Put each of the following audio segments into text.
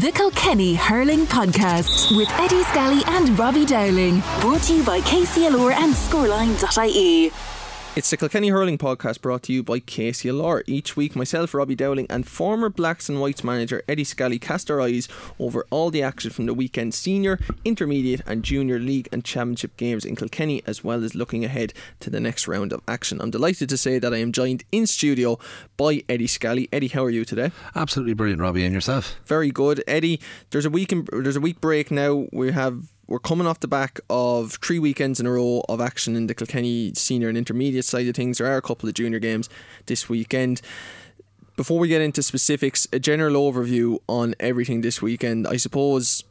The Kilkenny Hurling Podcast with Eddie Scally and Robbie Dowling. Brought to you by KCLR and Scoreline.ie. It's the Kilkenny Hurling Podcast brought to you by KCLR. Each week, myself, Robbie Dowling, and former Blacks and Whites manager Eddie Scally cast our eyes over all the action from the weekend senior, intermediate, and junior league and championship games in Kilkenny, as well as looking ahead to the next round of action. I'm delighted to say that I am joined in studio by Eddie Scally. Eddie, how are you today? Absolutely brilliant, Robbie, and yourself? Very good, Eddie. There's a week. In, there's a week break now. We have we're coming off the back of three weekends in a row of action in the Kilkenny senior and intermediate side of things. There are a couple of junior games this weekend. Before we get into specifics, a general overview on everything this weekend. I suppose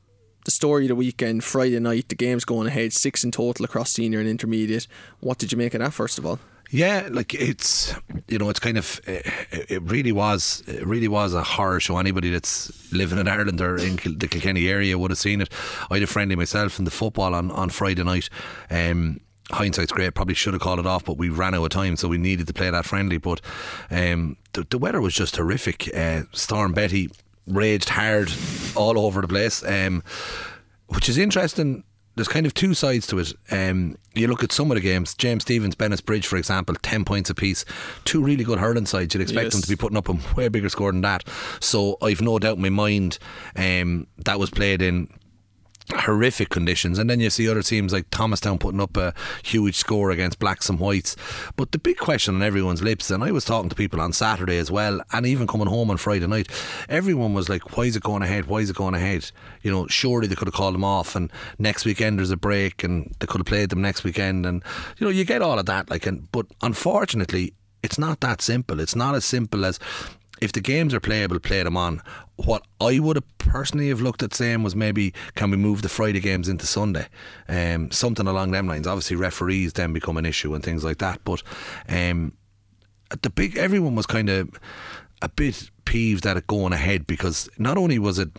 the story of the weekend, Friday night, the game's going ahead, six in total across senior and intermediate. What did you make of that, first of all? Yeah, like it's you know it's kind of it really was it really was a horror show. Anybody that's living in Ireland or in the Kilkenny area would have seen it. I had a friendly myself in the football on on Friday night. Um, hindsight's great. Probably should have called it off, but we ran out of time, so we needed to play that friendly. But um, the, the weather was just horrific. Uh, Storm Betty raged hard all over the place, um, which is interesting there's kind of two sides to it. Um, you look at some of the games, James Stephens, Bennettsbridge, for example, 10 points apiece. Two really good hurling sides. You'd expect yes. them to be putting up a way bigger score than that. So I've no doubt in my mind um, that was played in horrific conditions. And then you see other teams like Thomastown putting up a huge score against blacks and whites. But the big question on everyone's lips and I was talking to people on Saturday as well and even coming home on Friday night everyone was like why is it going ahead? Why is it going ahead? You know surely they could have called them off and next weekend there's a break and they could have played them next weekend and you know you get all of that like and but unfortunately it's not that simple. It's not as simple as if the games are playable, play them on. What I would have personally have looked at saying was maybe can we move the Friday games into Sunday, um, something along them lines. Obviously, referees then become an issue and things like that. But um, the big everyone was kind of a bit peeved at it going ahead because not only was it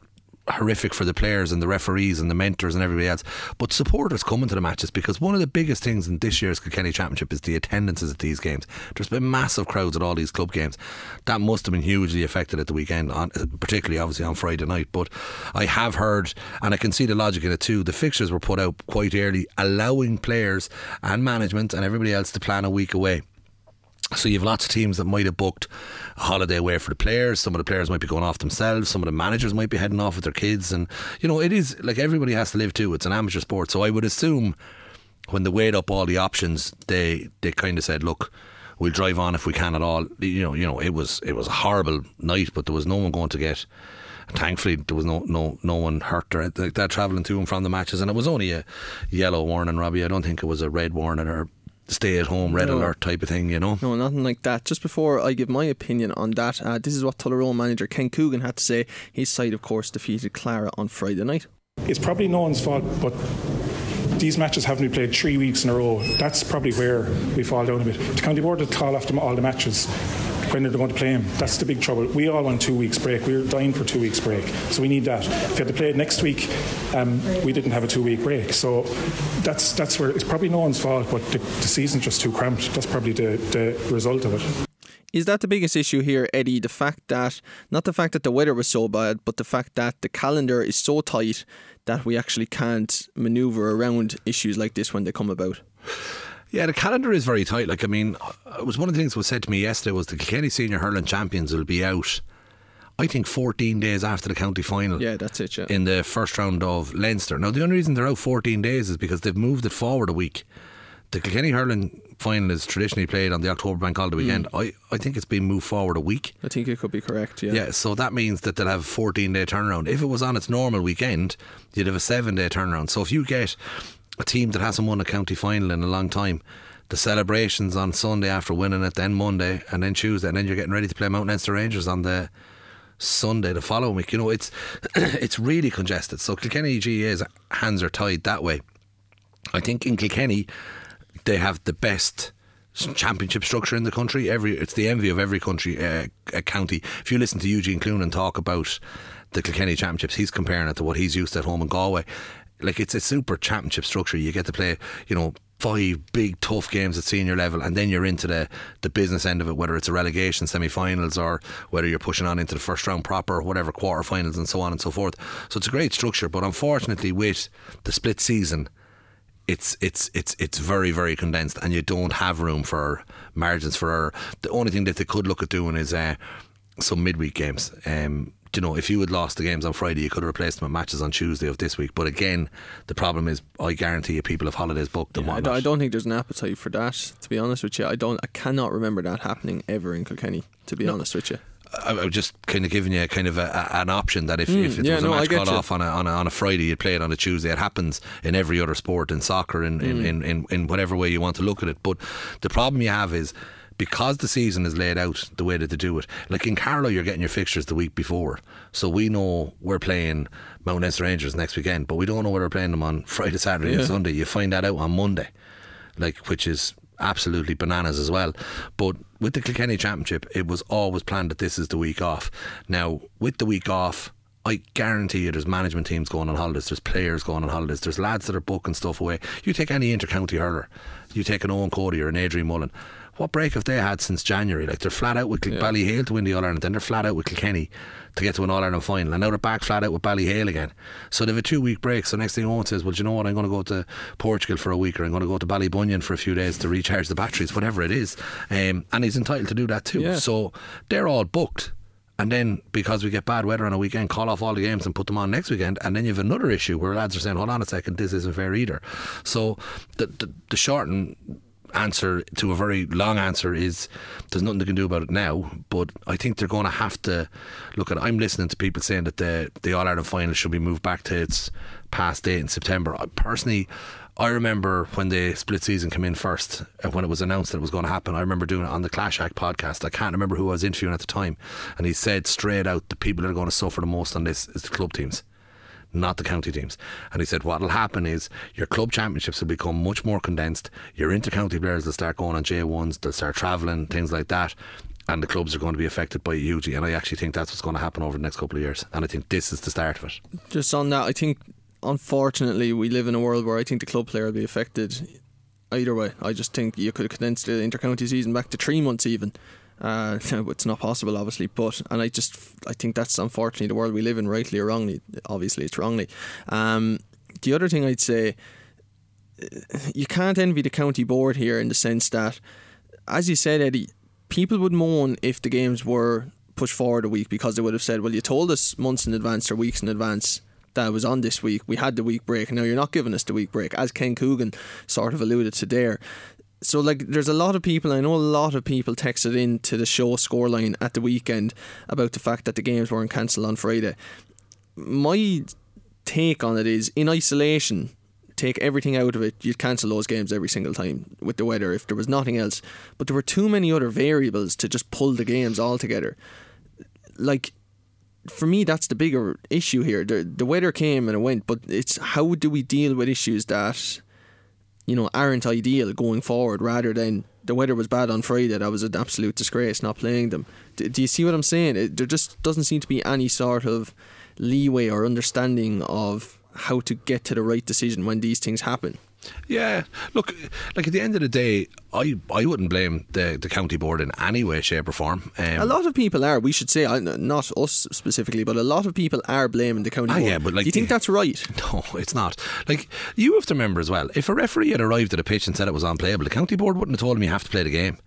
horrific for the players and the referees and the mentors and everybody else. But supporters coming to the matches because one of the biggest things in this year's Kilkenny Championship is the attendances at these games. There's been massive crowds at all these club games. That must have been hugely affected at the weekend, on, uh, particularly obviously on Friday night. But I have heard, and I can see the logic in it too, the fixtures were put out quite early, allowing players and management and everybody else to plan a week away. So you have lots of teams that might have booked a holiday away for the players. Some of the players might be going off themselves. Some of the managers might be heading off with their kids. And, you know, it is like everybody has to live too. It's an amateur sport. So I would assume when they weighed up all the options, they, they kind of said, look, we'll drive on if we can at all. You know, you know, it was it was a horrible night, but there was no one going to get. Thankfully, there was no no no one hurt or that travelling to and from the matches, and it was only a yellow warning, Robbie. I don't think it was a red warning or stay at home, red no. alert type of thing, you know? No, nothing like that. Just before I give my opinion on that, uh, this is what Tullaroan manager Ken Coogan had to say. His side, of course, defeated Clara on Friday night. It's probably no one's fault, but these matches haven't been played three weeks in a row. That's probably where we fall down a bit. The county board will call off them all the matches when they're going to play him. That's the big trouble. We all want two weeks break. We are dying for two weeks break, so we need that. If you had to play it next week, um, we didn't have a two week break. So that's that's where it's probably no one's fault, but the, the season's just too cramped. That's probably the, the result of it. Is that the biggest issue here, Eddie? The fact that, not the fact that the weather was so bad, but the fact that the calendar is so tight that we actually can't manoeuvre around issues like this when they come about? Yeah, the calendar is very tight. Like, I mean, it was one of the things that was said to me yesterday was the Kilkenny Senior Hurling Champions will be out. I think 14 days after the county final. Yeah, that's it. Yeah. In the first round of Leinster. Now, the only reason they're out 14 days is because they've moved it forward a week. The Kilkenny Hurling final is traditionally played on the October Bank Holiday weekend. Mm. I, I think it's been moved forward a week. I think it could be correct, yeah. Yeah, so that means that they'll have a 14 day turnaround. If it was on its normal weekend, you'd have a seven day turnaround. So if you get a team that hasn't won a county final in a long time, the celebrations on Sunday after winning it, then Monday, and then Tuesday, and then you're getting ready to play Mount Leinster Rangers on the Sunday the following week. You know, it's it's really congested. So Kilkenny GAA's hands are tied that way. I think in Kilkenny they have the best championship structure in the country. Every it's the envy of every country uh, county. If you listen to Eugene Cloonan talk about the Kilkenny Championships, he's comparing it to what he's used at home in Galway like it's a super championship structure. You get to play, you know, five big tough games at senior level and then you're into the, the business end of it whether it's a relegation semi-finals or whether you're pushing on into the first round proper whatever quarter-finals and so on and so forth. So it's a great structure but unfortunately with the split season it's it's it's it's very very condensed and you don't have room for margins for the only thing that they could look at doing is uh, some midweek games. Um, you know, if you had lost the games on Friday, you could have replaced them with matches on Tuesday of this week. But again, the problem is, I guarantee you, people have holidays booked and Yeah, I, whatnot. don't, I don't think there's an appetite for that. To be honest with you, I don't. I cannot remember that happening ever in Kilkenny. To be honest with you, I'm just kind of giving you a kind of a, a, an option that if, if it Mm, yeah, was a no, match called you. off on a, on a on a Friday, you'd play it on a Tuesday. It happens in every other sport, in soccer, in in, Mm. in, in, in whatever way you want to look at it. But the problem you have is. Because the season is laid out the way that they do it, like in Carlow, you're getting your fixtures the week before, so we know we're playing Mount Leinster Rangers next weekend, but we don't know whether we're playing them on Friday, Saturday, and Yeah. Sunday. You find that out on Monday like which is absolutely bananas as well. But with the Kilkenny Championship, it was always planned that this is the week off. Now, with the week off, I guarantee you there's management teams going on holidays, there's players going on holidays, there's lads that are booking stuff away. You take any inter-county hurler, you take an Eoin Cody or an Adrian Mullen. What break have they had since January? Like they're flat out with Kil- Ballyhale to win the All Ireland, then they're flat out with Kilkenny to get to an All Ireland final, and now they're back flat out with Ballyhale again. So they've a two week break. So next thing Eoin says, "Well, do you know what? I'm going to go to Portugal for a week, or I'm going to go to Ballybunion for a few days to recharge the batteries, whatever it is." Um, and he's entitled to do that too. Yeah. So they're all booked. And then because we get bad weather on a weekend, call off all the games and put them on next weekend. And then you have another issue where lads are saying, "Hold on a second, this isn't fair either." So the the, the short and answer to a very long answer is there's nothing they can do about it now. But I think they're going to have to look at. It. I'm listening to people saying that the the All Ireland final should be moved back to its past date in September. I personally. I remember when the split season came in first, uh, when it was announced that it was going to happen. I remember doing it on the Clash Act podcast. I can't remember who I was interviewing at the time, and he said straight out the people that are going to suffer the most on this is the club teams not the county teams. And he said what will happen is your club championships will become much more condensed. Your inter-county players will start going on J1s, they'll start travelling, things like that. And the clubs are going to be affected by it hugely. And I actually think that's what's going to happen over the next couple of years. And I think this is the start of it. just on that, I think unfortunately we live in a world where I think the club player will be affected either way. I just think you could have condensed the intercounty season back to three months even. Uh, it's not possible, obviously, but and I just I think that's unfortunately the world we live in, rightly or wrongly. Obviously, it's wrongly. Um, the other thing I'd say, you can't envy the county board here in the sense that, as you said, Eddie, people would moan if the games were pushed forward a week because they would have said, "Well, you told us months in advance or weeks in advance." That was on this week. We had the week break. Now you're not giving us the week break, as Ken Coogan sort of alluded to there so like there's a lot of people I know a lot of people texted in to the show scoreline at the weekend about the fact that the games weren't cancelled on Friday. My take on it is in isolation take everything out of it you'd cancel those games every single time with the weather if there was nothing else. But there were too many other variables to just pull the games altogether. Like for me that's the bigger issue here. The, the weather came and it went but it's how do we deal with issues that you know, aren't ideal going forward rather than the weather was bad on Friday. That was an absolute disgrace not playing them. D- do you see what I'm saying? It, there just doesn't seem to be any sort of leeway or understanding of how to get to the right decision when these things happen. Yeah, look, like at the end of the day, I I wouldn't blame the, the county board in any way, shape, or form. Um, A lot of people are, we should say, not us specifically, but a lot of people are blaming the county Ah, board. yeah, but like do you think that's right? No, it's not. Like you have to remember as well. If a referee had arrived at a pitch and said it was unplayable, the county board wouldn't have told him you have to play the game.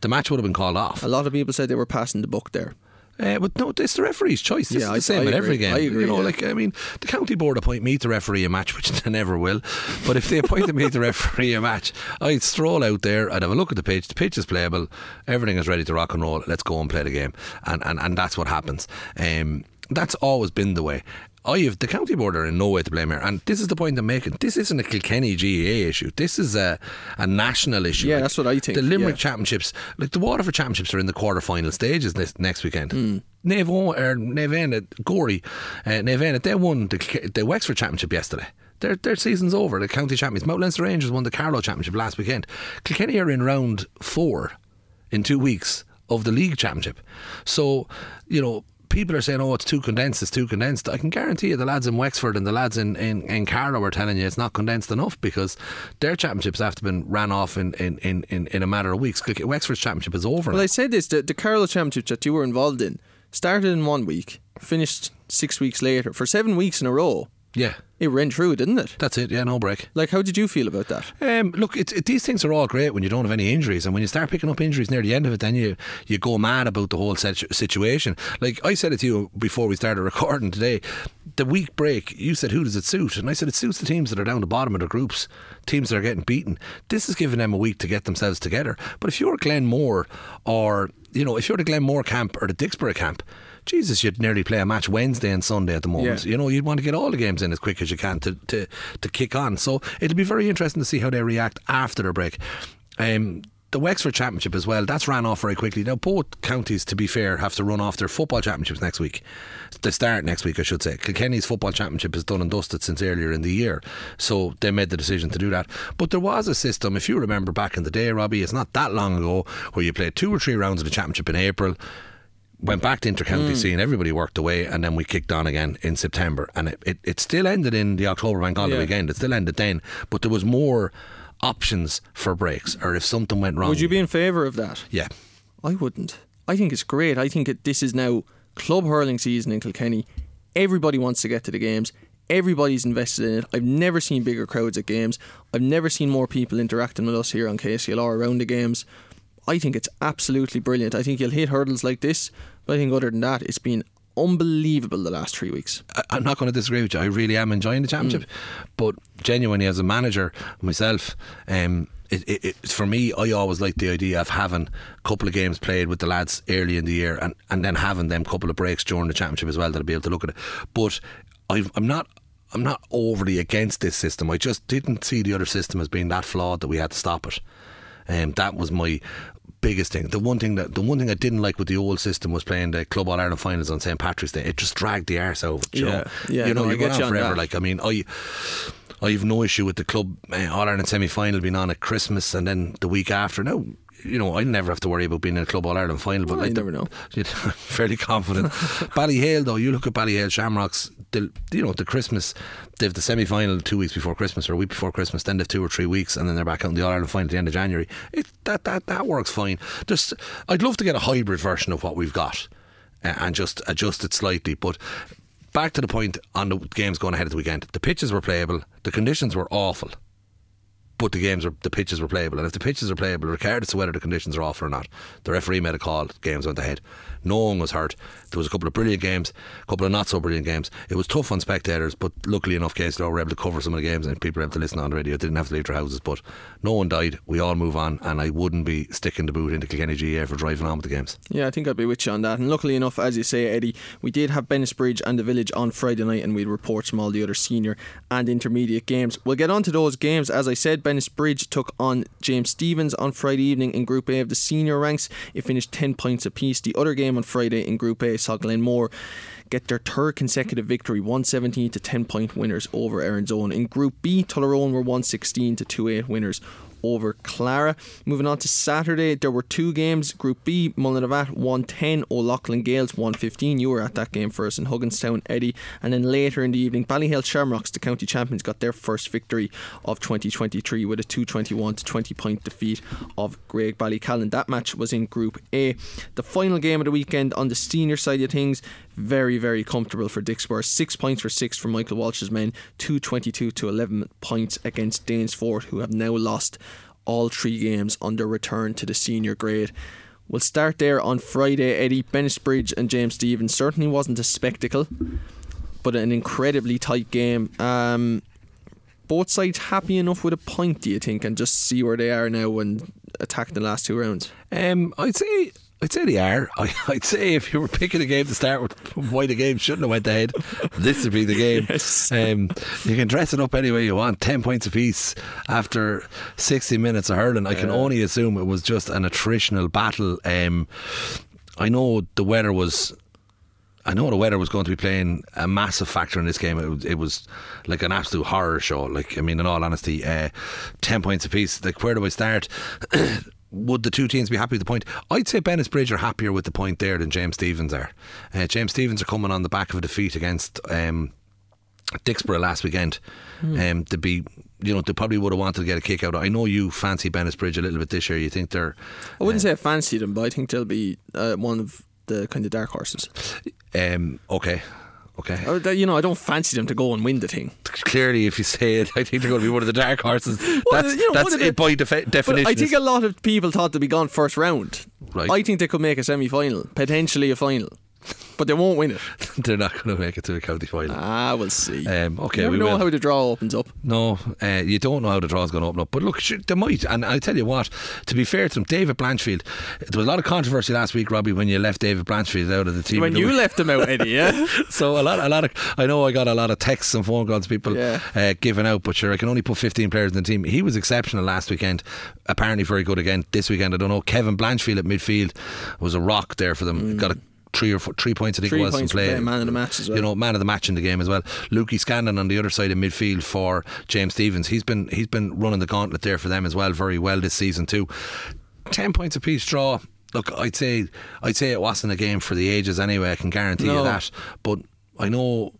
The match would have been called off. A lot of people said they were passing the buck there. Uh, but no, it's the referee's choice. This Yeah, is I- the same I with every game. I agree, You know, yeah. like I mean, the county board appoint me to referee a match, which they never will. But if they appointed me to referee a match, I'd stroll out there, I'd have a look at the pitch. The pitch is playable, everything is ready to rock and roll. Let's go and play the game, and and, and that's what happens. Um, that's always been the way. I have the county board are in no way to blame here, and this is the point I'm making. This isn't a Kilkenny GAA issue. This is a, a national issue. Yeah, that's what I think, The Limerick yeah. Championships, like the Waterford Championships, are in the quarter final stages this, next weekend. Hmm. Nave or Gorey, uh, Nevena, they won the, the Wexford Championship yesterday. Their, their season's over. The county champions. Mount Leinster Rangers won the Carlow Championship last weekend. Kilkenny are in round four in two weeks of the league championship. So, you know, people are saying, "Oh, it's too condensed. It's too condensed." I can guarantee you, the lads in Wexford and the lads in in, in Carlow are telling you it's not condensed enough because their championships have to been ran off in in, in, in, in a matter of weeks. Wexford's championship is over. Well, now. I said this: the, the Carlow Championship that you were involved in started in one week, finished six weeks later for seven weeks in a row. Yeah, It ran through, didn't it? that's it. Yeah, no break. Like, how did you feel about that? Um, look, it, it, these things are all great when you don't have any injuries, and when you start picking up injuries near the end of it, then you you go mad about the whole situation. Like I said it to you before we started recording today, the week break. You said, "Who does it suit?" And I said, "It suits the teams that are down the bottom of the groups, teams that are getting beaten. This is giving them a week to get themselves together. But if you're Glenmore, or you know, if you're the Glenmore camp or the Dicksboro camp." Jesus, you'd nearly play a match Wednesday and Sunday at the moment. Yeah. You know, you'd want to get all the games in as quick as you can to, to, to kick on. So it'll be very interesting to see how they react after their break. Um, the Wexford Championship as well, that's ran off very quickly. Now, both counties, to be fair, have to run off their football championships next week. They start next week, I should say. Kilkenny's football championship is done and dusted since earlier in the year, so they made the decision to do that. But there was a system, if you remember back in the day, Robbie, it's not that long ago, where you played two or three rounds of the championship in April went back to intercounty hmm. scene, everybody worked away, and then we kicked on again in September. And it, it, it still ended in the October bank holiday Yeah. weekend. It still ended then, but there was more options for breaks, or if something went wrong. Would you be in favour of that? Yeah. I wouldn't. I think it's great. I think it, this is now club hurling season in Kilkenny. Everybody wants to get to the games. Everybody's invested in it. I've never seen bigger crowds at games. I've never seen more people interacting with us here on KCLR around the games. I think it's absolutely brilliant. I think you'll hit hurdles like this, but I think other than that, it's been unbelievable the last three weeks. I- I'm not going to disagree with you. I really am enjoying the championship, but genuinely, as a manager myself, um, it, it, it, for me, I always like the idea of having a couple of games played with the lads early in the year, and, and then having them a couple of breaks during the championship as well that I'll be able to look at it. But I've, I'm not. I'm not overly against this system. I just didn't see the other system as being that flawed that we had to stop it. Um, that was my biggest thing. The one thing that the one thing I didn't like with the old system was playing the Club All Ireland finals on St Patrick's Day. It just dragged the arse out you Yeah, know? yeah, you know, no, you're get going you on on forever. that. Like I mean, I. I have no issue with the club uh, All Ireland semi final being on at Christmas and then the week after. No, you know, I never have to worry about being in a Club All Ireland final. But Well, like you never know. I'm fairly confident. Ballyhale, though, you look at Ballyhale Shamrocks. The, you know, the Christmas, they've the semi final two weeks before Christmas or a week before Christmas. Then they've two or three weeks, and then they're back out in the All Ireland final at the end of January. It, that that that works fine. Just, I'd love to get a hybrid version of what we've got, uh, and just adjust it slightly. But back to the point on the games going ahead of the weekend. The pitches were playable. The conditions were awful but the games were the pitches were playable, and if the pitches are playable, regardless of whether the conditions are awful or not, the referee made a call. Games went ahead. No one was hurt. There was a couple of brilliant games, a couple of not so brilliant games. It was tough on spectators, but luckily enough, KCLR were able to cover some of the games, and people were able to listen on the radio. Didn't have to leave their houses, but no one died. We all move on, and I wouldn't be sticking the boot into Kilkenny GAA for driving on with the games. Yeah, I think I'd be with you on that. And luckily enough, as you say, Eddie, we did have Bennettsbridge and the Village on Friday night, and we had report from all the other senior and intermediate games. We'll get on to those games. As I said, Bennettsbridge took on James Stephens on Friday evening in Group A of the senior ranks. It finished 10 points apiece. The other game on Friday in Group A saw Glenmore get their third consecutive victory, 117 to 10 point winners over Erin's Own. In Group B, Tullaroan were 116 to 28 winners over Clara. Moving on to Saturday, there were two games. Group B, Mullinavat 110, O'Loughlin Gales 115. You were at that game first in Hugginstown, Eddie. And then later in the evening, Ballyhale Shamrocks, the county champions, got their first victory of 2023 with a 221 to 20 point defeat of Graigue-Ballycallan. That match was in Group A. The final game of the weekend on the senior side of things, very, very comfortable for Dicksboro. Six points for six for Michael Walsh's men, 222 to 11 points against Danesfort, who have now lost all three games on their return to the senior grade. We'll start there on Friday. Eddie Bennettsbridge and James Stephens certainly wasn't a spectacle, but an incredibly tight game. Um, both sides happy enough with a point, do you think, and just see where they are now and attack the last two rounds? Um, I'd say. I'd say they are. I, I'd say if you were picking a game to start with, why the game shouldn't have went ahead, this would be the game. Yes. Um, you can dress it up any way you want. Ten points apiece after sixty minutes of hurling. I can only assume it was just an attritional battle. Um, I know the weather was I know the weather was going to be playing a massive factor in this game. It was, it was like an absolute horror show. Like, I mean, in all honesty, uh, 10 points apiece. Like, where do I start? would the two teams be happy with the point? I'd say Bennettsbridge are happier with the point there than James Stephens are. Uh, James Stephens are coming on the back of a defeat against um, Dicksboro last weekend. Um, to be, you know, they probably would have wanted to get a kick out. I know you fancy Bennettsbridge a little bit this year. You think they're I wouldn't say I fancy them, but I think they'll be uh, one of the kind of dark horses. um, okay, okay. Oh, they- You know, I don't fancy them to go and win the thing. Clearly, if you say it, I think they're going to be one of the dark horses. Well, That's you know, that's it by defi- definition. I think a lot of people thought they'd be gone first round. Right. I think they could make a semi final, potentially a final, but they won't win it. they're not going to make it to a county final. Ah, we'll see. Um, okay, you never we know will. how the draw opens up. No, uh, you don't know how the draw's going to open up. But look, sure, they might. And I tell you what, to be fair to them, David Blanchfield, there was a lot of controversy last week, Robbie, when you left David Blanchfield out of the team. When the you week. left him out, Eddie, yeah. So a lot, a lot of, I know I got a lot of texts and phone calls, people Yeah. uh, giving out, but sure, I can only put 15 players in the team. He was exceptional last weekend, apparently very good again this weekend. I don't know. Kevin Blanchfield at midfield was a rock there for them. Got a three or four, three points, I think. Three it was, points from play. man of the match as well. You know, man of the match in the game as well. Lukey Scanlon on the other side of midfield for James Stephens. He's been he's been running the gauntlet there for them as well, very well this season too. Ten points apiece draw. Look, I'd say I'd say it wasn't a game for the ages anyway. I can guarantee you that. But I know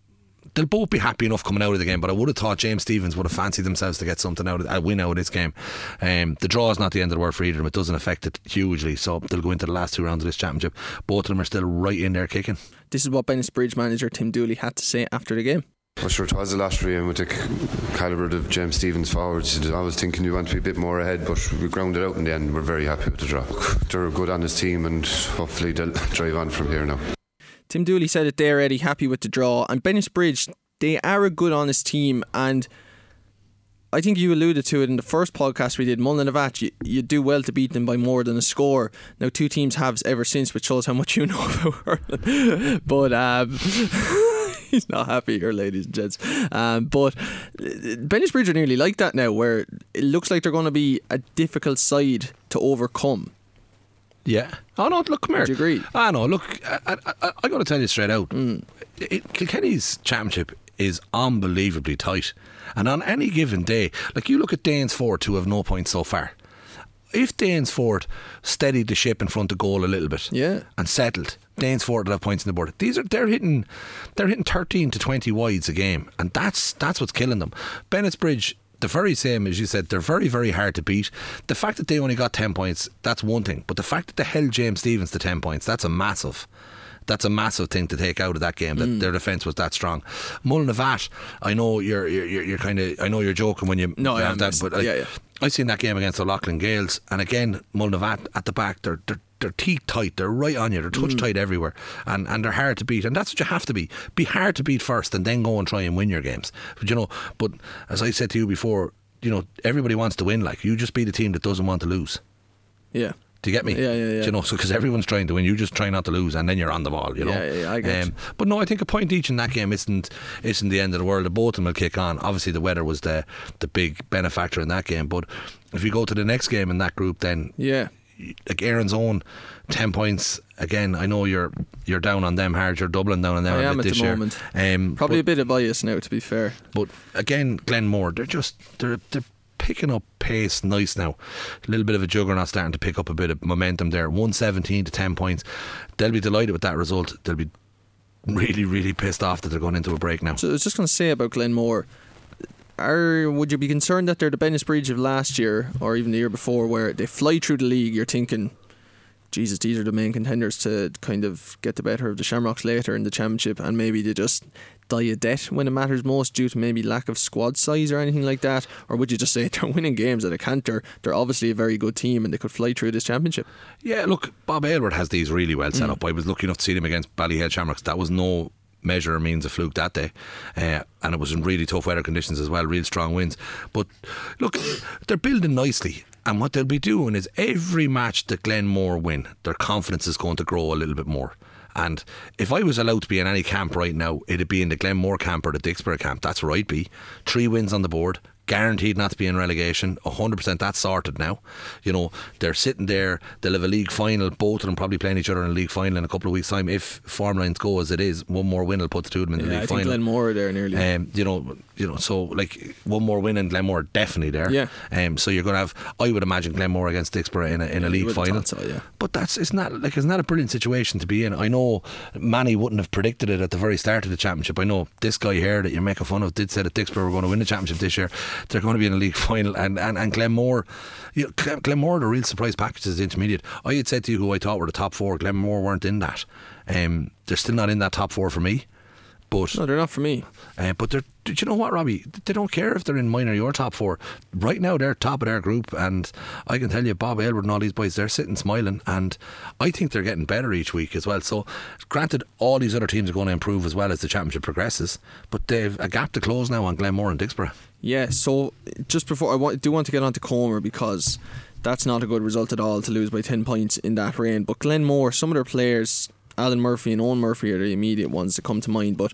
they'll both be happy enough coming out of the game. But I would have thought James Stephens would have fancied themselves to get something out of a win out of this game. Um, the draw is not the end of the world for either of them. It doesn't affect it hugely. So they'll go into the last two rounds of this championship. Both of them are still right in there kicking. This is what Bennettsbridge manager Tim Dooley had to say after the game. Well, sure, it was a lottery, and with the c- calibre of James Stephens forwards, I was thinking we want to be a bit more ahead, but we grounded out in the end. We're very happy with the draw. They're a good, honest team, and hopefully they'll drive on from here now. Tim Dooley said it there, Eddie, happy with the draw. And Bennettsbridge, they are a good, honest team. And I think you alluded to it in the first podcast we did. Mullinavat, you, you do well to beat them by more than a score. Now, two teams have ever since, which shows how much you know about hurling. But um, he's not happy here, ladies and gents. Um, but Bennettsbridge are nearly like that now, where it looks like they're going to be a difficult side to overcome. Yeah. Oh no, look, come here. Would you agree? Ah no, look, I, I, I, I got to tell you straight out. It, Kilkenny's championship is unbelievably tight, and on any given day, like you look at Danesfort, who have no points so far. If Danesfort steadied the ship in front of goal a little bit, Yeah. and settled, Danesfort will have points on the board. These are they're hitting, they're hitting thirteen to twenty wides a game, and that's that's what's killing them. Bennettsbridge the very same as you said, they're very, very hard to beat. The fact that they only got 10 points, that's one thing. But the fact that they held James Stephens to 10 points, that's a massive. That's a massive thing to take out of that game. That their defence was that strong. Mullinavat, I know you're you're, you're, you're kind of I know you're joking when you No, I have am. that, but Yeah, yeah. I seen that game against the Loughlin Gales, and again Mullinavat at the back, they're they're they're teeth tight, they're right on you, they're touch Mm. tight everywhere, and and they're hard to beat, and that's what you have to be. Be hard to beat first, and then go and try and win your games. But you know, but as I said to you before, you know, everybody wants to win. Like you just be the team that doesn't want to lose. Yeah. Do you get me? Yeah, yeah, yeah. Do you know, so because everyone's trying to win, you just try not to lose, and then you're on the ball. You know. Um, Yeah, yeah, I get you. But no, I think a point each in that game isn't isn't the end of the world. Both of them will kick on. Obviously, the weather was the the big benefactor in that game. But if you go to the next game in that group, then Yeah. like Erin's Own ten points again. I know you're you're down on them hard. You're doubling down on them I a am bit at this the year. moment. Um, Probably but- a bit of bias now, to be fair. but again, Glenmore, they're just they're they're picking up pace nice now. A little bit of a juggernaut starting to pick up a bit of momentum there. One seventeen to ten points. They'll be delighted with that result. They'll be really, really pissed off that they're going into a break now. So I was just going to say about Glenmore. Are would you be concerned that they're the Bennettsbridge of last year or even the year before, where they fly through the league? You're thinking, Jesus, these are the main contenders to kind of get the better of the Shamrocks later in the championship, and maybe they just die a death when it matters most due to maybe lack of squad size or anything like that? Or would you just say they're winning games at a canter? They're obviously a very good team and they could fly through this championship. Yeah, look, Bob Aylward has these really well set up. I was lucky enough to see them against Ballyhale Shamrocks. That was no measure or means of fluke that day. Uh, and it was in really tough weather conditions as well, real strong winds. But look, they're building nicely. And what they'll be doing is every match that Glenmore win, their confidence is going to grow a little bit more. And if I was allowed to be in any camp right now, it'd be in the Glenmore camp or the Dicksboro camp. That's where I'd be. Three wins on the board, guaranteed not to be in relegation. 100% that's sorted now. You know, they're sitting there, they'll have a league final, both of them probably playing each other in a league final in a couple of weeks' time. If form lines go as it is, one more win will put the two of them in the Yeah, league I think final. Glenmore are there nearly. Um, you know, you know, so like one more win and Glenmore are definitely there. Yeah. Um, so you're going to have, I would imagine Glenmore against Dicksboro in a, in a league final. so, yeah. But that's it's not like it's not a brilliant situation to be in. I know Manny wouldn't have predicted it at the very start of the championship. I know this guy here that you're making fun of did say that Dicksboro were going to win the championship this year. They're going to be in a league final, and and, and Glenmore, you know, Glen- Glenmore, the real surprise package is the intermediate. I had said to you who I thought were the top four. Glenmore weren't in that. Um, they're still not in that top four for me. But no, they're not for me. uh, but they're, do you know what, Robbie? They don't care if they're in mine or your top four. Right now, they're top of their group, and I can tell you, Bob Aylward and all these boys, they're sitting smiling, and I think they're getting better each week as well. So, granted, all these other teams are going to improve as well as the championship progresses, but they've a gap to close now on Glenmore and Dicksboro. Yeah, so just before I do want to get on to Comer because that's not a good result at all to lose by 10 points in that rain. But Glenmore, some of their players, Alan Murphy and Owen Murphy, are the immediate ones that come to mind. But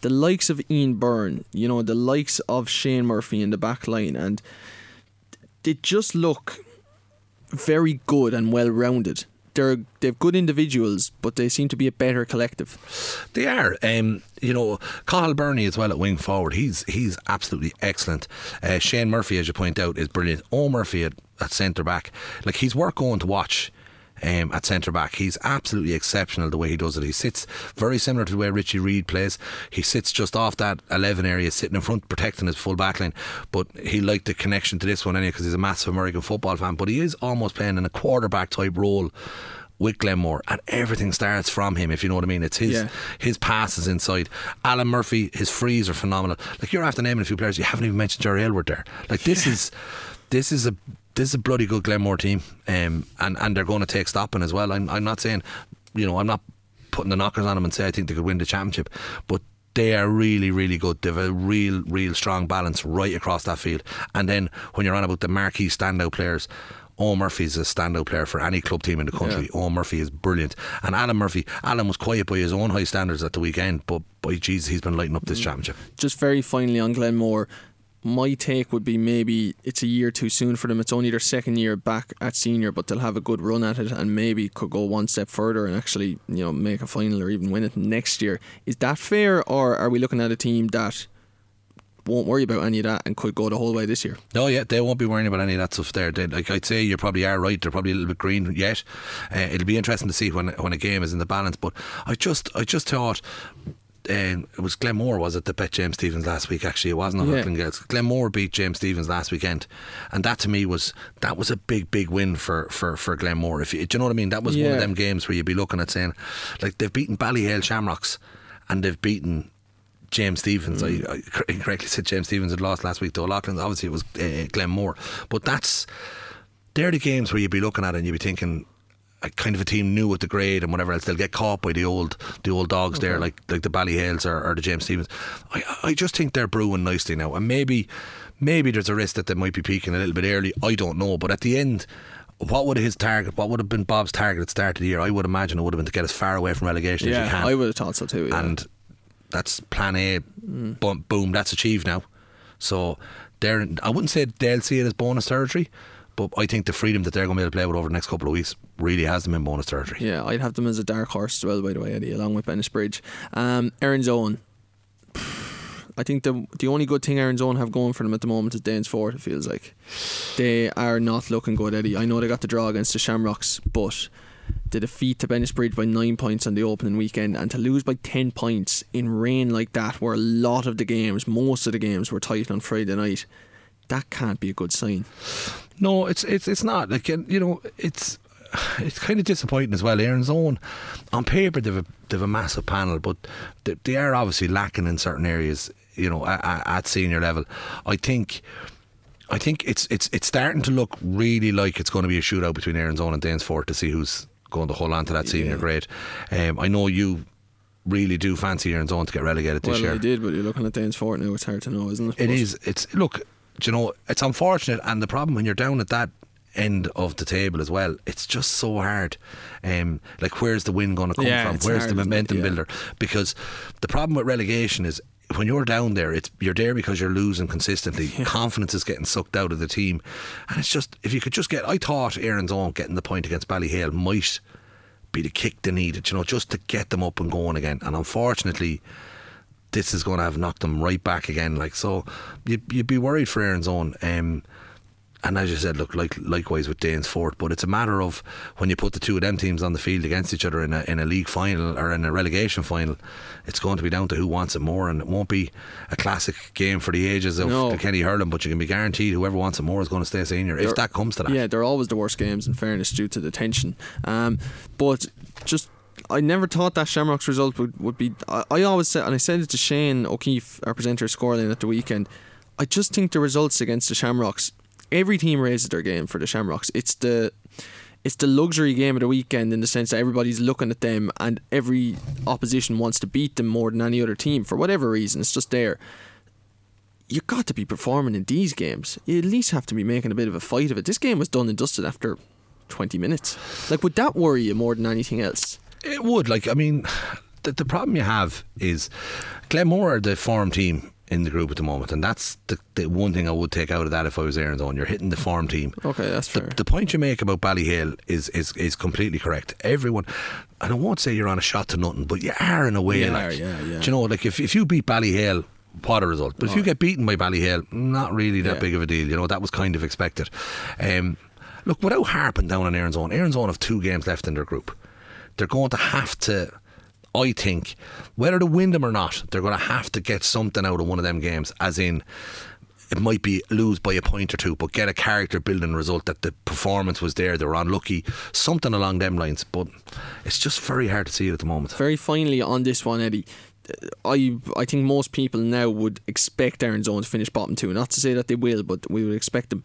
the likes of Ian Byrne, you know, the likes of Shane Murphy in the back line, and they just look very good and well rounded. They're they've good individuals, but they seem to be a better collective. They are. Um, you know, Cahill Burney as well at wing forward. He's he's absolutely excellent. Uh, Shane Murphy, as you point out, is brilliant. O Murphy at, at centre back. Like he's worth going to watch. Um, at centre back, he's absolutely exceptional the way he does it. He sits very similar to the way Richie Reid plays. He sits just off that 11 area, sitting in front, protecting his full back line. But he liked the connection to this one anyway because he's a massive American football fan. But he is almost playing in a quarterback type role with Glenmore, and everything starts from him. If you know what I mean, it's his Yeah. his passes inside. Alan Murphy, his frees are phenomenal. Like you're after naming a few players, you haven't even mentioned Jerry Aylward there. Like this is this is a this is a bloody good Glenmore team, um, and and they're going to take stopping as well. I'm I'm not saying, you know, I'm not putting the knockers on them and say I think they could win the championship, but. They are really, really good. They've a real, real strong balance right across that field. And then when you're on about the marquee standout players, O Murphy's a standout player for any club team in the country. O Murphy is brilliant. And Alan Murphy, Alan was quiet by his own high standards at the weekend, but by Jesus, he's been lighting up this championship. just very finally on Glenmore, my take would be maybe it's a year too soon for them. It's only their second year back at senior, but they'll have a good run at it and maybe could go one step further and actually, you know, make a final or even win it next year. Is that fair, or are we looking at a team that won't worry about any of that and could go the whole way this year? No, yeah, they won't be worrying about any of that stuff there. They, like I'd say, you probably are right. They're probably a little bit green yet. Uh, it'll be interesting to see when when a game is in the balance. But I just, I just thought. Um, it was Glenmore, was it, that bet James Stephens last week? Actually, it wasn't. Yeah. Girls. Glenmore beat James Stephens last weekend, and that to me was that was a big, big win for for for Glenmore. If you, do you know what I mean? That was one of them games where you'd be looking at saying, like they've beaten Ballyhale Shamrocks, and they've beaten James Stephens. I, I incorrectly said James Stephens had lost last week to O'Loughlin. Obviously, it was uh, Glenmore. But that's they're the games where you'd be looking at it and you'd be thinking. A kind of a team new with the grade and whatever else they'll get caught by the old the old dogs there like like the Ballyhales or, or the James Stephens I, I just think they're brewing nicely now and maybe maybe there's a risk that they might be peaking a little bit early I don't know but at the end what would his target what would have been Bob's target at the start of the year I would imagine it would have been to get as far away from relegation as you can I would have thought so too. Yeah. and that's plan A. Hmm. Boom, boom, that's achieved now. So they're. I wouldn't say they'll see it as bonus territory, but I think the freedom that they're going to be able to play with over the next couple of weeks really has them in bonus territory. Yeah, I'd have them as a dark horse as well, by the way, Eddie, along with Bennett Um, Erin's Own. I think the the only good thing Erin's Own have going for them at the moment is Danes Fort, it feels like. They are not looking good, Eddie. I know they got the draw against the Shamrocks, but the defeat to Bennett by nine points on the opening weekend and to lose by 10 points in rain like that, where a lot of the games, most of the games, were tight on Friday night, that can't be a good sign. No, it's it's it's not like you know it's. It's kind of disappointing as well. Erin's Own on paper they've a, they've a massive panel, but they, they are obviously lacking in certain areas. You know, at, at- senior level, I think. I think it's it's it's starting to look really like it's going to be a shootout between Erin's Own and Danesfort to see who's going to hold on to that senior Yeah. grade. Um, I know you really do fancy Erin's Own to get relegated this well, year. I did, but you're looking at Danes Fort now, it's hard to know, isn't it? It But- is. It's look. Do You know, it's unfortunate, and the problem when you're down at that end of the table as well, it's just so hard. Um, like, where's the win going to come Yeah, from? Where's hard, the momentum Yeah. builder? Because the problem with relegation is when you're down there, it's you're there because you're losing consistently. Confidence is getting sucked out of the team, and it's just if you could just get. I thought Erin's Own getting the point against Ballyhale might be the kick they needed, you know, just to get them up and going again. And unfortunately, this is going to have knocked them right back again. Like so, you'd, you'd be worried for Erin's Own. Um, and as you said, look, like likewise with Danesfort, but it's a matter of when you put the two of them teams on the field against each other in a in a league final or in a relegation final, it's going to be down to who wants it more, and it won't be a classic game for the ages of No. Kenny hurling. But you can be guaranteed whoever wants it more is going to stay senior if They're- that comes to that. Yeah, they're always the worst games in fairness due to the tension. Um, but just I never thought that Shamrocks result would, would be. I, I always said, and I said it to Shane O'Keefe, our presenter, scoring at the weekend. I just think the results against the Shamrocks. Every team raises their game for the Shamrocks. It's the it's the luxury game of the weekend in the sense that everybody's looking at them and every opposition wants to beat them more than any other team for whatever reason. It's just there you got to be performing in these games. You at least have to be making a bit of a fight of it. This game was done and dusted after 20 minutes. Like, would that worry you more than anything else? It would. Like, I mean, the, the problem you have is Glenmore are the form team in the group at the moment, and that's the, the one thing I would take out of that if I was Erin's Own. You're hitting the form team. Okay, that's The, fair. the point you make about Ballyhale is, is is completely correct. Everyone, and I won't say you're on a shot to nothing, but you are in a way. You like, are, yeah, yeah. Do you know, like if, if you beat Ballyhale, what a result. But if you get beaten by Ballyhale, not really that Yeah. big of a deal. You know, that was kind of expected. Um, look, without harping down on Erin's Own, Erin's Own have two games left in their group. They're going to have to. I think whether to win them or not, they're going to have to get something out of one of them games. As in, it might be lose by a point or two, but get a character building result that the performance was there, they were unlucky, something along them lines. But it's just very hard to see it at the moment. Very finally on this one, Eddie. uh, I I think most people now would expect Erin's Own to finish bottom two. Not to say that they will, but we would expect them.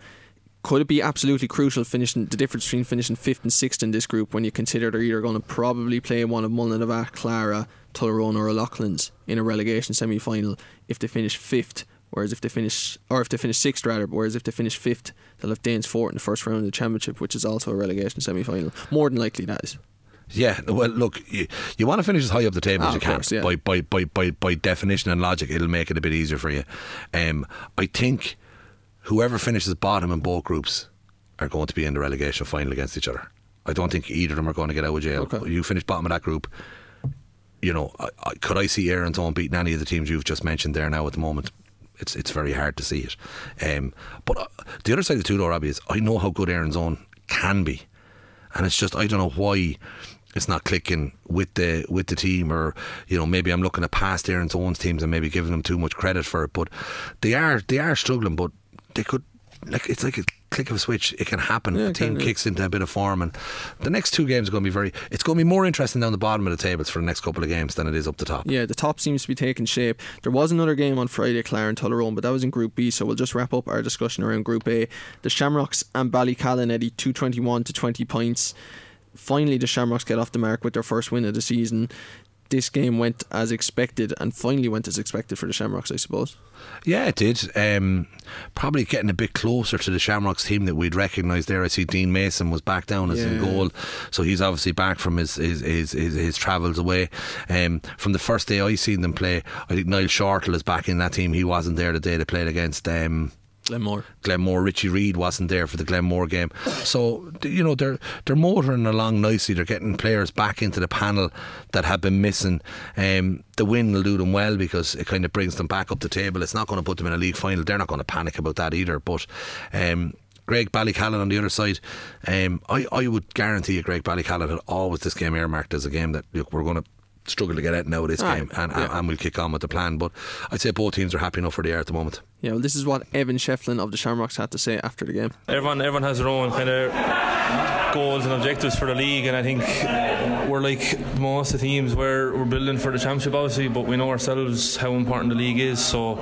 Could it be absolutely crucial finishing the difference between finishing fifth and sixth in this group when you consider they're either going to probably play one of Mullinavat, Clara, Tullaroan, or Loughlin's in a relegation semi final if they finish fifth, whereas if they finish or if they finish sixth rather, whereas if they finish fifth, they'll have Danes Fort in the first round of the championship, which is also a relegation semi final. More than likely that is. Yeah, well, look, you, you want to finish as high up the table Ah, as you can. course, yeah. by, by, by, by, by definition and logic, it'll make it a bit easier for you. Um, I think whoever finishes bottom in both groups are going to be in the relegation final against each other. I don't think either of them are going to get out of jail. Okay. You finish bottom of that group. You know, I, I, could I see Erin's Own beating any of the teams you've just mentioned there now at the moment? It's it's very hard to see it. Um, but uh, the other side of the two, though, Robbie, is I know how good Erin's Own can be and it's just I don't know why it's not clicking with the with the team or you know maybe I'm looking at past Erin's Own teams and maybe giving them too much credit for it but they are they are struggling but they could like it's like a click of a switch it can happen Yeah, a team kicks into a bit of form and the next two games are going to be very it's going to be more interesting down the bottom of the tables for the next couple of games than it is up the top Yeah, the top seems to be taking shape. There was another game on Friday, Clara and Tullaroan, but that was in Group B, so we'll just wrap up our discussion around Group A. The Shamrocks and Ballycallan, Eddie, 221 to 20 points. Finally, the Shamrocks get off the mark with their first win of the season. This game went as expected and finally went as expected for the Shamrocks, I suppose. Yeah, it did. Um, probably getting a bit closer to the Shamrocks team that we'd recognised there. I see Dean Mason was back down as in goal, so he's obviously back from his his, his, his, his travels away. Um, from the first day I seen them play, I think Niall Shortall is back in that team. He wasn't there the day they played against. Um, Glenmore. Glenmore. Richie Reid wasn't there for the Glenmore game, so you know they're they're motoring along nicely. They're getting players back into the panel that have been missing. Um, the win will do them well because it kind of brings them back up the table. It's not going to put them in a league final. They're not going to panic about that either. But um, Graigue-Ballycallan on the other side, um, I I would guarantee you Graigue-Ballycallan had always this game earmarked as a game that look we're going to. Struggle to get out now of this Aye, game, and, yeah. and we'll kick on with the plan. But I'd say both teams are happy enough where they are at the moment. Yeah, well, this is what Evan Shefflin of the Shamrocks had to say after the game. everyone everyone has their own kind of goals and objectives for the league and I think we're like most of the teams where we're building for the championship obviously but we know ourselves how important the league is. So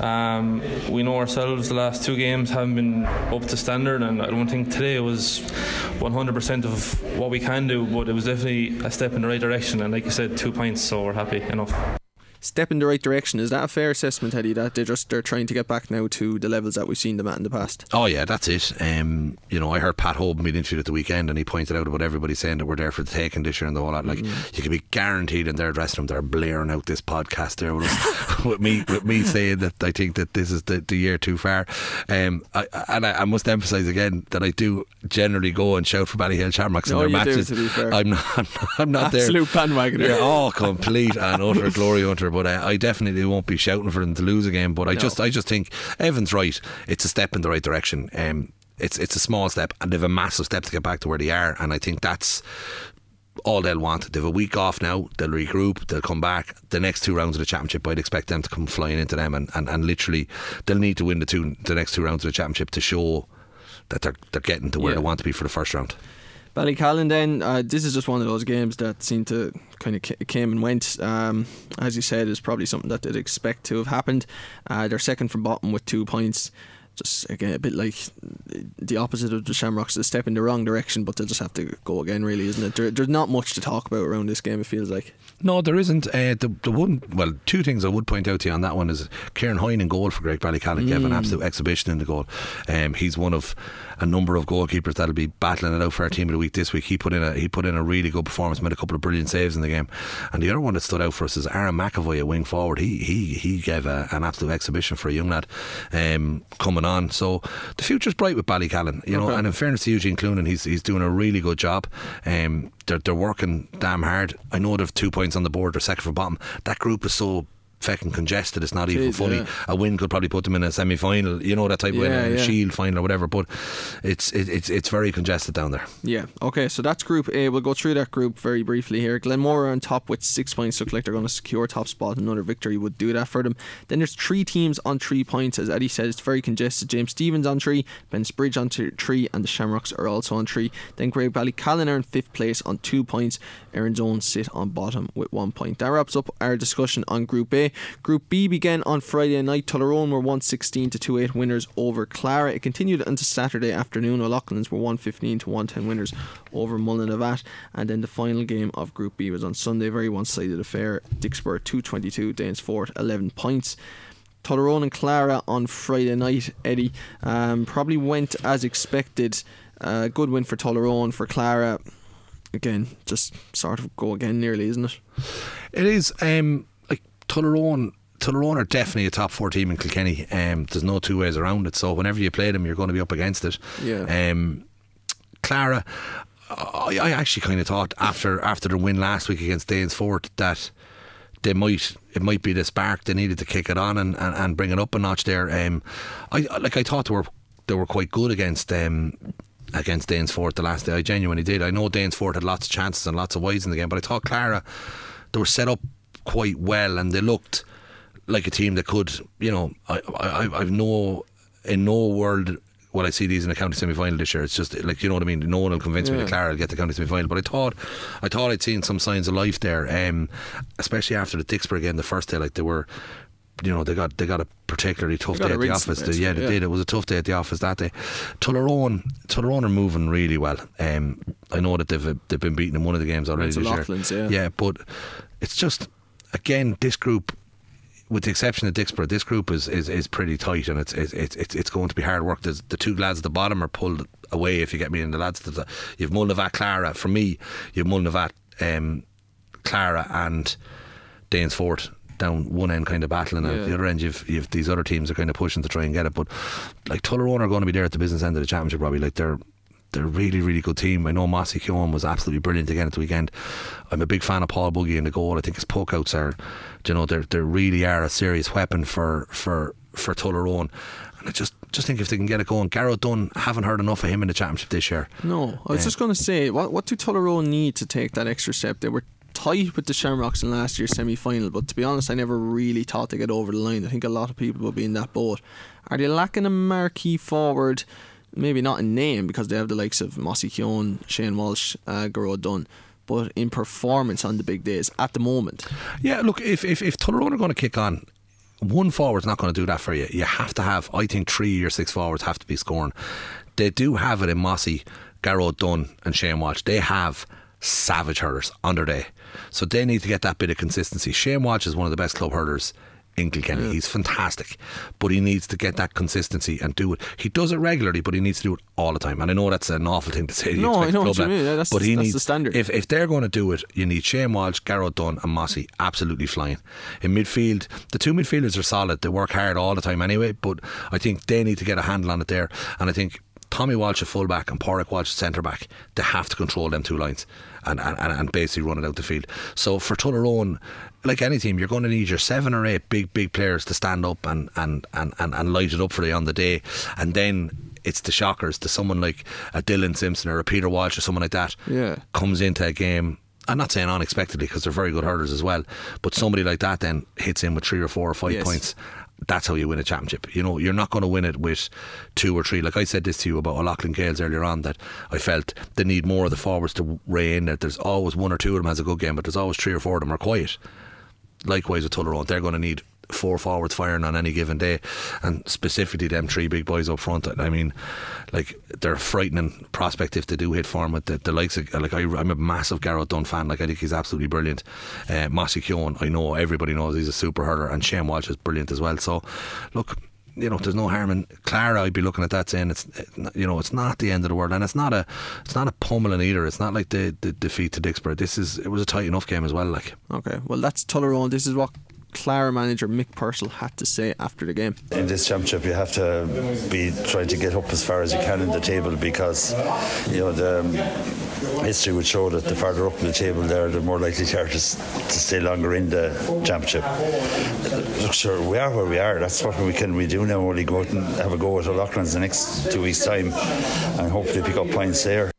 um, we know ourselves the last two games haven't been up to standard and I don't think today was 100% of what we can do but it was definitely a step in the right direction and like you said two points so we're happy enough step in the right direction. Is that a fair assessment, Eddie? That they're just they're trying to get back now to the levels that we've seen them at in the past. Oh yeah, that's it. Um, you know, I heard Pat Hoban being interviewed at the weekend, and he pointed out about everybody saying that we're there for the taking this year and the whole lot. Like Mm-hmm. you can be guaranteed in their dressing room they're blaring out this podcast there with, us, with me with me saying that I think that this is the, the year too far. Um, I, and I, I must emphasise again that I do generally go and shout for Ballyhale Shamrocks No, in their do, matches. fair. I'm not. I'm not, I'm not there. Absolute bandwagoner. Yeah, oh, complete and utter glory hunter. But uh, I definitely won't be shouting for them to lose again. But I No. just, I just think Evan's right. It's a step in the right direction. Um, it's it's a small step, and they've a massive step to get back to where they are. And I think that's all they'll want. They've a week off now. They'll regroup. They'll come back. The next two rounds of the championship, I'd expect them to come flying into them, and, and, and literally they'll need to win the two the next two rounds of the championship to show that they're they're getting to where Yeah. they want to be for the first round. Ballycallan then, uh, this is just one of those games that seemed to kind of came and went. Um, as you said, is probably something that they'd expect to have happened. Uh, they're second from bottom with two points. Just again, a bit like the opposite of the Shamrocks, a step in the wrong direction, but they'll just have to go again, really, isn't it? There, there's not much to talk about around this game, it feels like. No, there isn't. Uh, the, the one, well, two things I would point out to you on that one is Kieran Hine in goal for Graigue-Ballycallan gave an absolute exhibition in the goal. Um, he's one of a number of goalkeepers that'll be battling it out for our team of the week this week. He put in a he put in a really good performance, made a couple of brilliant saves in the game. And the other one that stood out for us is Aaron McAvoy a wing forward. He he he gave a, an absolute exhibition for a young lad um, coming on. So the future's bright with Ballycallan, you know. Okay. And in fairness to Eugene Cloonan, he's he's doing a really good job. Um, they're they're working damn hard. I know they've two points on the board. They're second from bottom. That group is so fucking congested. It's not even funny. yeah. A win could probably put them in a semi final. You know that type of win, Yeah, shield final or whatever. But it's it, it's it's very congested down there. Yeah, okay, so that's Group A. We'll go through that group very briefly here. Glenmore are on top with six points, look like they're going to secure top spot. Another victory would do that for them. Then there's three teams on three points. As Eddie said, it's very congested. James Stephens on three, Bridge on two, three, and the Shamrocks are also on three. Then Graigue-Ballycallan are in fifth place on two points. Erin's Own sit on bottom with one point. That wraps up our discussion on Group A. Group B began on Friday night. Tullaroan were 116 to 28 winners over Clara. It continued into Saturday afternoon. O'Loughlin's were 115 to 110 winners over Mullinavat. And then the final game of Group B was on Sunday. Very one sided affair. Dicksboro 222, Danesfort 11 points. Tullaroan and Clara on Friday night, Eddie, um, probably went as expected. Uh, good win for Tullaroan. For Clara, again, just sort of go again nearly, isn't it? It is um, Tullaroan. Tullaroan are definitely a top four team in Kilkenny. Um, there's no two ways around it. So whenever you play them, you're going to be up against it. Yeah. Um, Clara, I, I actually kind of thought after after the win last week against Danesfort that they might it might be the spark they needed to kick it on and, and, and bring it up a notch there. Um, I like I thought they were they were quite good against um, against Danesfort the last day. I genuinely did. I know Danesfort had lots of chances and lots of wides in the game, but I thought Clara they were set up quite well and they looked like a team that could. You know, I I I've no in no world. Will I see these in a county semi final this year? It's just like you know what I mean. No one will convince me Yeah. that Clara will get the county semi final. But I thought, I thought I'd seen some signs of life there, um, especially after the Dicksboro game the first day. Like they were, you know, they got they got a particularly tough day at the office. basically, yeah, they yeah. did. It was a tough day at the office that day. Tullaroan, Tullaroan are moving really well. Um, I know that they've they've been beaten in one of the games already this year. Yeah. yeah, but it's just again this group with the exception of Dicksboro, this group is, is, is pretty tight and it's, it's it's it's going to be hard work. There's, the two lads at the bottom are pulled away, if you get me. And the lads, the, you've Mullinavat, Clara. For me, you've Mullinavat, um, Clara, and Danesfort down one end, kind of battling, and Yeah. the other end, you've you've these other teams are kind of pushing to try and get it. But like Tullaroan are going to be there at the business end of the championship, probably. Like they're they're a really, really good team. I know Mossy Keown was absolutely brilliant again at the weekend. I'm a big fan of Paul Buggy in the goal. I think his pokeouts are, you know, they they really are a serious weapon for for for Tullaroan. And I just just think if they can get it going, Garrett Dunn haven't heard enough of him in the championship this year. No, I was Yeah. just going to say, what what do Tullaroan need to take that extra step? They were tight with the Shamrocks in last year's semi final, but to be honest, I never really thought they'd get over the line. I think a lot of people will be in that boat. Are they lacking a marquee forward? Maybe not in name because they have the likes of Mossy Keown, Shane Walsh, uh, Garo Dunn, but in performance on the big days at the moment. Yeah, look, if if, if Tullaroan are going to kick on, one forward's not going to do that for you. You have to have, I think, three or six forwards have to be scoring. They do have it in Mossy, Garrod Dunn, and Shane Walsh. They have savage hurlers on their day. So they need to get that bit of consistency. Shane Walsh is one of the best club hurlers in Kilkenny. Mm. He's fantastic, but he needs to get that consistency and do it. He does it regularly, but he needs to do it all the time. And I know that's an awful thing to say. No, I know what you mean. Yeah, that's- but he that's the needs standard. If if they're going to do it, you need Shane Walsh, Garrod Dunn, and Mossy absolutely flying in midfield. The two midfielders are solid. They work hard all the time anyway. But I think they need to get a handle on it there. And I think. Tommy Walsh at fullback and Padraig Walsh at centre back. They have to control them two lines and, and, and and basically run it out the field. So for Tullaroan, like any team, you're going to need your seven or eight big, big players to stand up and, and, and, and, and light it up for you on the day. And then it's the shockers to someone like a Dylan Simpson or a Peter Walsh or someone like that Yeah. comes into a game. I'm not saying unexpectedly because they're very good hurlers as well, but somebody like that then hits in with three or four or five Yes. points. That's how you win a championship. You know, you're not going to win it with two or three. Like I said this to you about O'Loughlin Gales earlier on, that I felt they need more of the forwards to rein in. That there's always one or two of them has a good game, but there's always three or four of them are quiet likewise with Tullaroan, they're going to need four forwards firing on any given day, and specifically them three big boys up front. I mean, like they're a frightening prospect if they do hit form with the, the likes of like I, I'm a massive Garrett Dunn fan. Like I think he's absolutely brilliant. Uh, Mossy Keown, I know everybody knows he's a super hurler, and Shane Walsh is brilliant as well. So, look. You know, there's no harm in Clara. I'd be looking at that saying it's, you know, it's not the end of the world, and it's not a, it's not a pummeling either. It's not like the, the defeat to Dicksboro. This is, it was a tight enough game as well. Like, Okay, well that's Tullaroan. This is what Clara manager Mick Purcell had to say after the game. In this championship, you have to be trying to get up as far as you can in the table because you know the um, history would show that the farther up in the table there, the more likely they are to, to stay longer in the championship. Look, sure, we are where we are. That's what we can we do now. Only go out and have a go at O'Loughlin's the next two weeks' time, and hopefully pick up points there.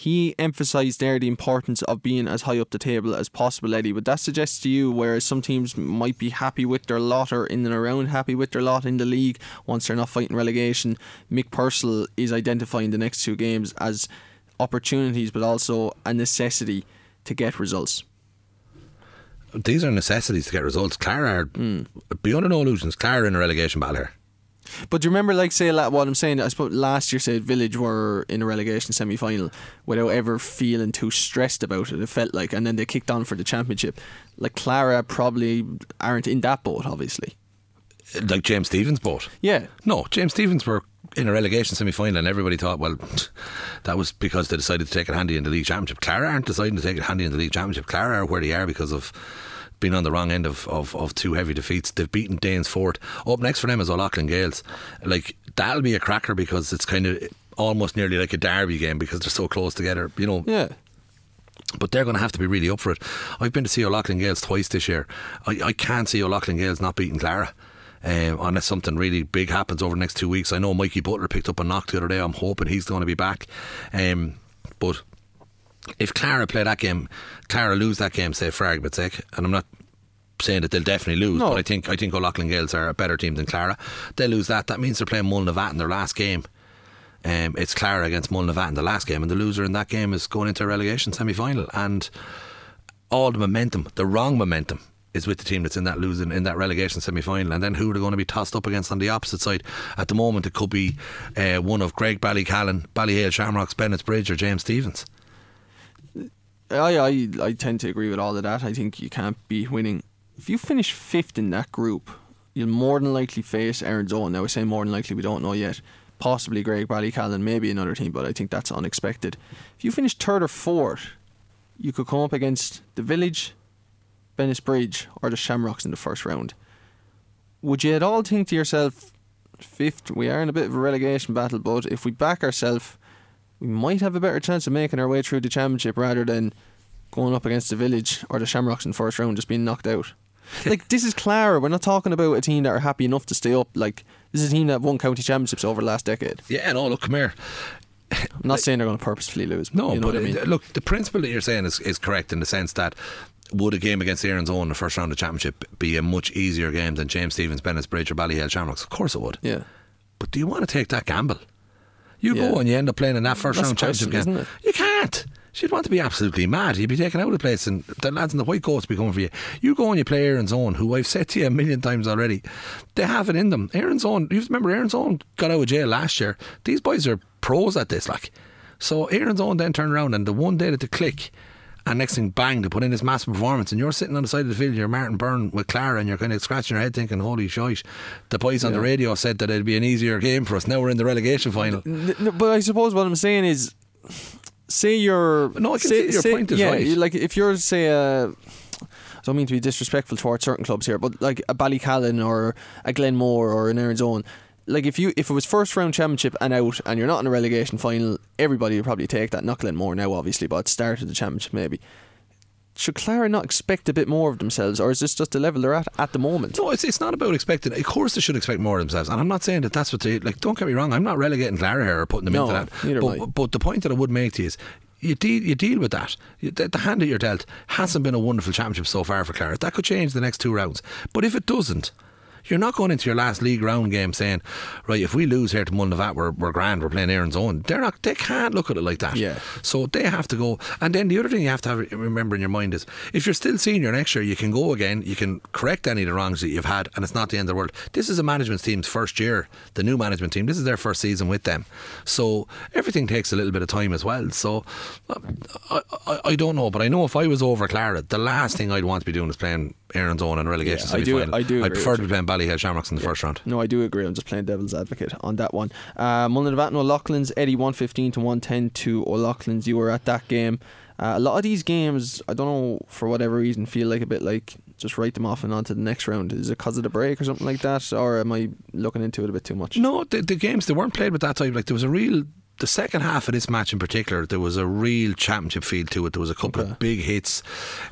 He emphasised there the importance of being as high up the table as possible, Eddie. Would that suggest to you whereas some teams might be happy with their lot or in and around happy with their lot in the league once they're not fighting relegation? Mick Purcell is identifying the next two games as opportunities but also a necessity to get results. these are necessities to get results. Clara are, hmm. beyond no illusions, Clara in a relegation battle here. But do you remember, like, say, what I'm saying? I suppose last year, say, Village were in a relegation semi final without ever feeling too stressed about it. It felt like, and then they kicked on for the championship. Like, Clara probably aren't in that boat, obviously. Like James Stephens boat. Yeah. No, James Stephens were in a relegation semi final and everybody thought, well, that was because they decided to take it handy in the league championship. Clara aren't deciding to take it handy in the league championship. Clara are where they are because of being on the wrong end of, of, of two heavy defeats. They've beaten Danesfort. Up next for them is O'Loughlin Gales. Like, that'll be a cracker because it's kind of almost nearly like a derby game because they're so close together. You know, Yeah. but they're going to have to be really up for it. I've been to see O'Loughlin Gales twice this year. I, I can't see O'Loughlin Gales not beating Clara. Um, unless something really big happens over the next two weeks. I know Mikey Butler picked up a knock the other day. I'm hoping he's going to be back. Um, but if Clara play that game, Clara lose that game, say for argument's sake, and I'm not saying that they'll definitely lose, No. but I think I think O'Loughlin Gales are a better team than Clara. They lose that. That means they're playing Mullinavat in their last game. Um, it's Clara against Mullinavat in the last game, and the loser in that game is going into a relegation semi final. And all the momentum, the wrong momentum, is with the team that's in that losing in that relegation semi final. And then who are they going to be tossed up against on the opposite side? At the moment, it could be uh, one of Graigue-Ballycallan, Ballyhale Shamrocks, Bennettsbridge, or James Stephens. I, I, I tend to agree with all of that. I think you can't be winning. If you finish fifth in that group, you'll more than likely face Erin's Own. Now, I say more than likely, we don't know yet. Possibly Graigue-Ballycallan, maybe another team, but I think that's unexpected. If you finish third or fourth, you could come up against the Village, Bennettsbridge, or the Shamrocks in the first round. Would you at all think to yourself, fifth, we are in a bit of a relegation battle, but if we back ourselves, we might have a better chance of making our way through the championship rather than going up against the Village or the Shamrocks in the first round, just being knocked out. like this is Clara. We're not talking about a team that are happy enough to stay up. Like this is a team that won county championships over the last decade. Yeah, no, oh, look, come here. I'm not saying they're going to purposefully lose. No, you know but what I mean. look, the principle that you're saying is, is correct in the sense that would a game against Erin's Own in the first round of the championship be a much easier game than James Stephens, Bennett's Bridge, or Ballyhale Shamrocks? Of course it would. yeah. But do you want to take that gamble? You Yeah. go and you end up playing in that first That's round the question, championship game. You can't. She'd want to be absolutely mad. You'd be taken out of the place, and the lads in the white coats be coming for you. You go and you play Erin's Own, who I've said to you a million times already. They have it in them. Erin's Own. You remember Erin's Own got out of jail last year. These boys are pros at this, like. So Erin's Own then turned around, and the one day that they click, and next thing, bang, they put in this massive performance, and you're sitting on the side of the field, you're Martin Byrne with Clara, and you're kind of scratching your head thinking, holy shite. The boys on the radio said that it'd be an easier game for us. Now we're in the relegation final. But I suppose what I'm saying is, say you're. No, I can say, see your say- point is yeah, right. Like if you're say a. I don't mean to be disrespectful towards certain clubs here, but like a Ballycallan or a Glenmore or an Erin's Own, like if you if it was first round championship and out and you're not in a relegation final, everybody would probably take that. Not more now, obviously, but start of the championship maybe. Should Clara not expect a bit more of themselves, or is this just the level they're at at the moment? No, it's, it's not about expecting. Of course, they should expect more of themselves, and I'm not saying that that's what they like. Don't get me wrong. I'm not relegating Clara here or putting them No, into that. But, but the point that I would make to you is. You deal, you deal with that. The, the hand that you're dealt hasn't been a wonderful championship so far for Clara. That could change the next two rounds. But if it doesn't, you're not going into your last league round game saying, right, if we lose here to Mullinavat, we're, we're grand, we're playing Erin's Own. They're not. They can't look at it like that. Yeah. So they have to go. And then the other thing you have to have, remember in your mind is if you're still senior next year, you can go again, you can correct any of the wrongs that you've had, and it's not the end of the world. This is a management team's first year, the new management team. This is their first season with them. So everything takes a little bit of time as well. So uh, I, I, I don't know, but I know if I was over Clara, the last thing I'd want to be doing is playing Erin's Own in a relegation Yeah, I do-. I do agree prefer to be playing Ballyhale Shamrocks in the first round. No, I do agree. I'm just playing devil's advocate on that one. Uh, Mullinavat and O'Loughlin's, Eddie 115 to 110 to O'Loughlin's. You were at that game. Uh, a lot of these games, I don't know, for whatever reason, feel like a bit like just write them off and on to the next round. Is it because of the break or something like that? Or am I looking into it a bit too much? No, the, the games they weren't played with that type. Like there was a real. The second half of this match in particular, there was a real championship feel to it. There was a couple Okay. of big hits.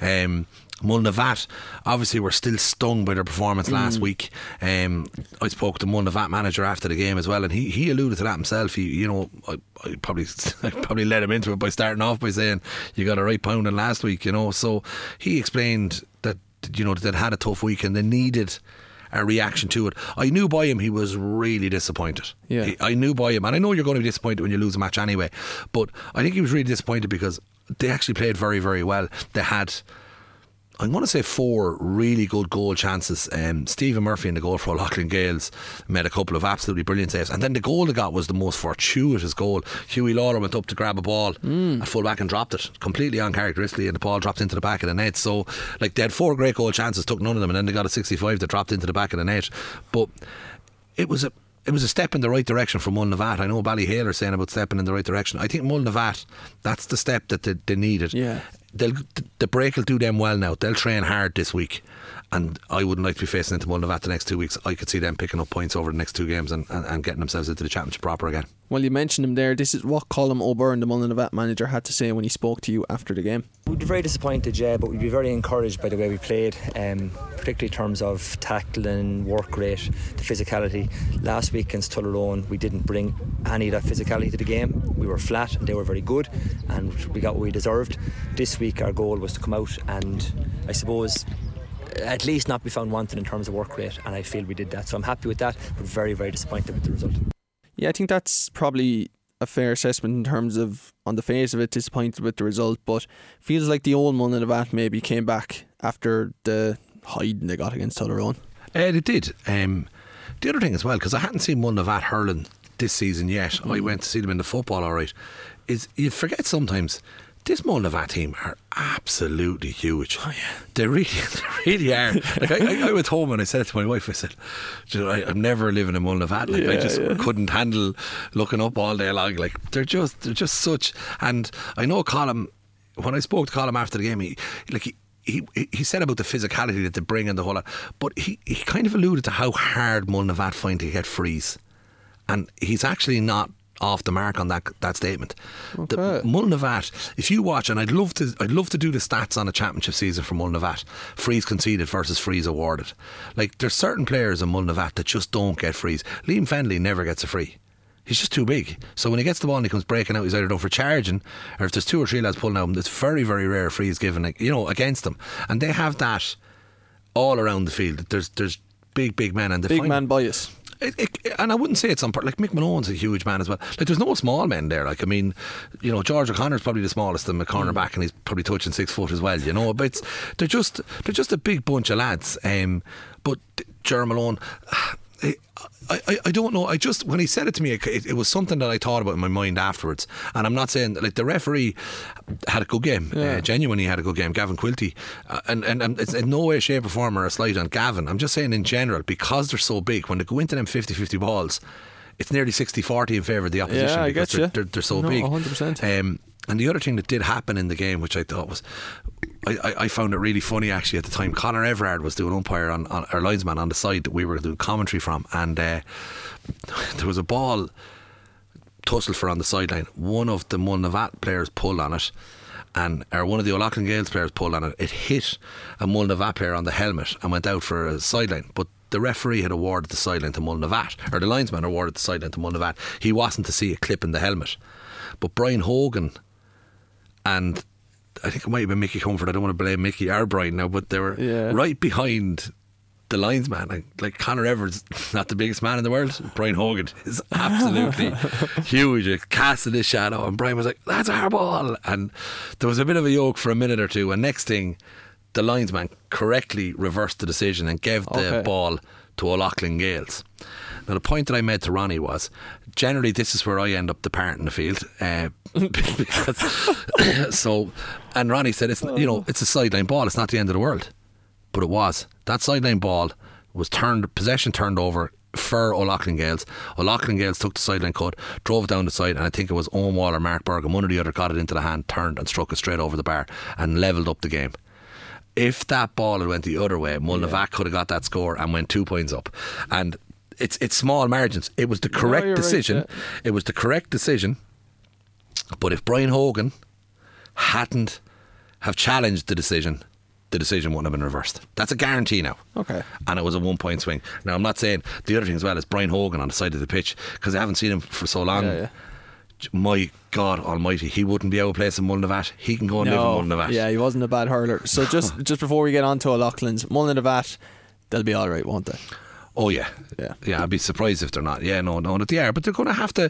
Um, Mullinavat, obviously, were still stung by their performance last week. Um, I spoke to Mullinavat manager after the game as well, and he, he alluded to that himself. He, you know, I, I probably I probably led him into it by starting off by saying you got a right pounding last week. You know, so he explained that you know that they'd had a tough week and they needed a reaction to it. I knew by him he was really disappointed. Yeah. He- I knew by him, and I know you're going to be disappointed when you lose a match anyway. But I think he was really disappointed because they actually played very, very well. They had. I'm going to say four really good goal chances. Um, Stephen Murphy in the goal for Loughlin Gales made a couple of absolutely brilliant saves. And then the goal they got was the most fortuitous goal. Huey Lawlor went up to grab a ball at full back and dropped it completely uncharacteristically, and the ball dropped into the back of the net. So, like, they had four great goal chances, took none of them, and then they got a 65 that dropped into the back of the net. But it was a it was a step in the right direction for Mullinavat. I know Ballyhale are saying about stepping in the right direction. I think Mullinavat, that's the step that they, they needed. Yeah. They'll, the break will do them well now. They'll train hard this week. And I wouldn't like to be facing into Mullinavat the next two weeks. I could see them picking up points over the next two games and, and, and getting themselves into the championship proper again. Well, you mentioned him there. This is what Colin O'Byrne, the Mullinavat manager, had to say when he spoke to you after the game. We'd be very disappointed, yeah, but we'd be very encouraged by the way we played, um, particularly in terms of tackling, work rate, the physicality. Last week against Tullaroan, we didn't bring any of that physicality to the game. We were flat and they were very good, and we got what we deserved. This week, our goal was to come out and, I suppose, at least not be found wanting in terms of work rate, and I feel we did that. So I'm happy with that, but very, very disappointed with the result. Yeah, I think that's probably a fair assessment in terms of, on the face of it, disappointed with the result, but feels like the old Mullinavat maybe came back after the hiding they got against Tullaroan. Uh, it did. Um, the other thing as well, because I hadn't seen Mullinavat hurling this season yet. I went to see them in the football, all right. Is you forget sometimes this Mullinavat team are absolutely huge. Oh, yeah. They really, they really are. Like I, I, I went home and I said it to my wife. I said, you know, I, I'm never living in Mullinavat. Like I just yeah. couldn't handle looking up all day long. Like they're just, they're just such. And I know Colin. When I spoke to Colin after the game, he like he he, he said about the physicality that they bring and the whole lot, but he, he kind of alluded to how hard Mullinavat find to get frees. And he's actually not off the mark on that that statement. The Mullinavat, if you watch, and I'd love to I'd love to do the stats on a championship season for Mullinavat, frees conceded versus frees awarded. Like there's certain players in Mullinavat that just don't get frees. Liam Fendley never gets a free. He's just too big. So when he gets the ball and he comes breaking out, he's either done for charging, or if there's two or three lads pulling out, it's very, very rare frees given, you know, against them. And they have that all around the field. There's there's big, big men, and they Big man bias. It, it, and I wouldn't say it's on part. Like Mick Malone's a huge man as well. Like there's no small men there. Like I mean, you know, George O'Connor's probably the smallest in the cornerback, and he's probably touching six foot as well. You know, but it's, they're just they're just a big bunch of lads. Um, but Jerry Malone. I, I, I don't know. I just when he said it to me, it, it, was something that I thought about in my mind afterwards. And I'm not saying like the referee had a good game, uh, yeah. uh, genuinely had a good game. Gavin Quilty, uh, and, and and it's in no way, shape, or form or a slight on Gavin. I'm just saying in general because they're so big when they go into them 50-50 balls, it's nearly 60-40 in favour of the opposition yeah, I because they're, they're, they're, so no, big. 100%. Um, and the other thing that did happen in the game, which I thought was, I, I, I found it really funny actually at the time. Conor Everard was doing umpire on, on our linesman on the side that we were doing commentary from, and uh, there was a ball tussled for on the sideline. One of the Mullinavat players pulled on it, and or one of the O'Loughlin Gaels players pulled on it. It hit a Mullinavat player on the helmet and went out for a sideline, but. The referee had awarded the sideline to Mullinavat, or the linesman awarded the sideline to Mullinavat. He wasn't to see a clip in the helmet. But Brian Hogan and I think it might have been Mickey Comfort. I don't want to blame Mickey or Brian now, but they were yeah. right behind the linesman. Like, like Conor Everard's not the biggest man in the world. Brian Hogan is absolutely huge. It casted his shadow, and Brian was like, "That's our ball." And there was a bit of a yoke for a minute or two. And next thing, the linesman correctly reversed the decision and gave the okay. ball to O'Loughlin Gales. Now, the point that I made to Ronnie was generally this is where I end up departing the field. Uh, so, and Ronnie said, it's you know, it's a sideline ball, it's not the end of the world. But it was. That sideline ball was turned, possession turned over for O'Loughlin Gaels. O'Loughlin Gaels took the sideline cut, drove down the side, and I think it was Owen Wall or Mark Berg, and one or the other got it into the hand, turned and struck it straight over the bar and levelled up the game if that ball had went the other way, Mullinavat yeah. could have got that score and went two points up. And it's it's small margins. It was the correct no, decision. Right, yeah. It was the correct decision. But if Brian Hogan hadn't have challenged the decision, the decision wouldn't have been reversed. That's a guarantee now. Okay. And it was a one point swing. Now I'm not saying the other thing as well is Brian Hogan on the side of the pitch because I haven't seen him for so long. Yeah, yeah. My God Almighty, he wouldn't be able to play some Mullinavat. He can go and no, live in Mullinavat. Yeah, he wasn't a bad hurler. So just just before we get on to O'Loughlin's Mullinavat, they'll be all right, won't they? Oh yeah, yeah, yeah. I'd be surprised if they're not. Yeah, no, no, that they are. But they're going to have to.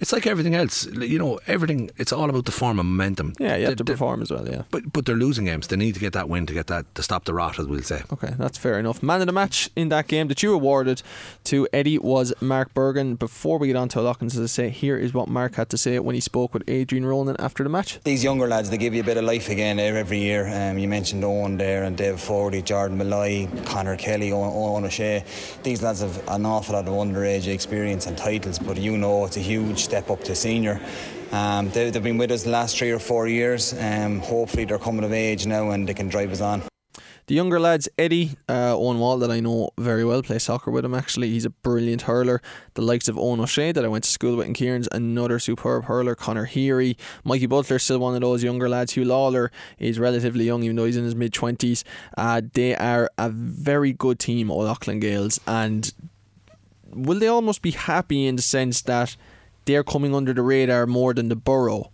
It's like everything else. You know, everything. It's all about the form and momentum. Yeah, you have they, to perform as well. Yeah, but but they're losing games. They need to get that win to get that to stop the rot, as we'll say. Okay, that's fair enough. Man of the match in that game that you awarded to Eddie was Mark Bergin. Before we get on to Lockins, as I say, here is what Mark had to say when he spoke with Adrian Ronan after the match. These younger lads, they give you a bit of life again every year. Um, you mentioned Owen there and Dave Fogarty, Jordan Malloy, Connor Kelly, Owen, Owen O'Shea. These lads have an awful lot of underage experience and titles, but you know it's a huge step up to senior. Um, they, have been with us the last three or four years. Um, hopefully, they're coming of age now and they can drive us on. The younger lads, Eddie uh, Owen Wall, that I know very well, play soccer with him actually. He's a brilliant hurler. The likes of Owen O'Shea, that I went to school with in Kieran's, another superb hurler. Connor Heary. Mikey Butler, still one of those younger lads. Huw Lawlor is relatively young, even though he's in his mid 20s. Uh, they are a very good team, O'Loughlin Gaels, and will they almost be happy in the sense that they're coming under the radar more than the borough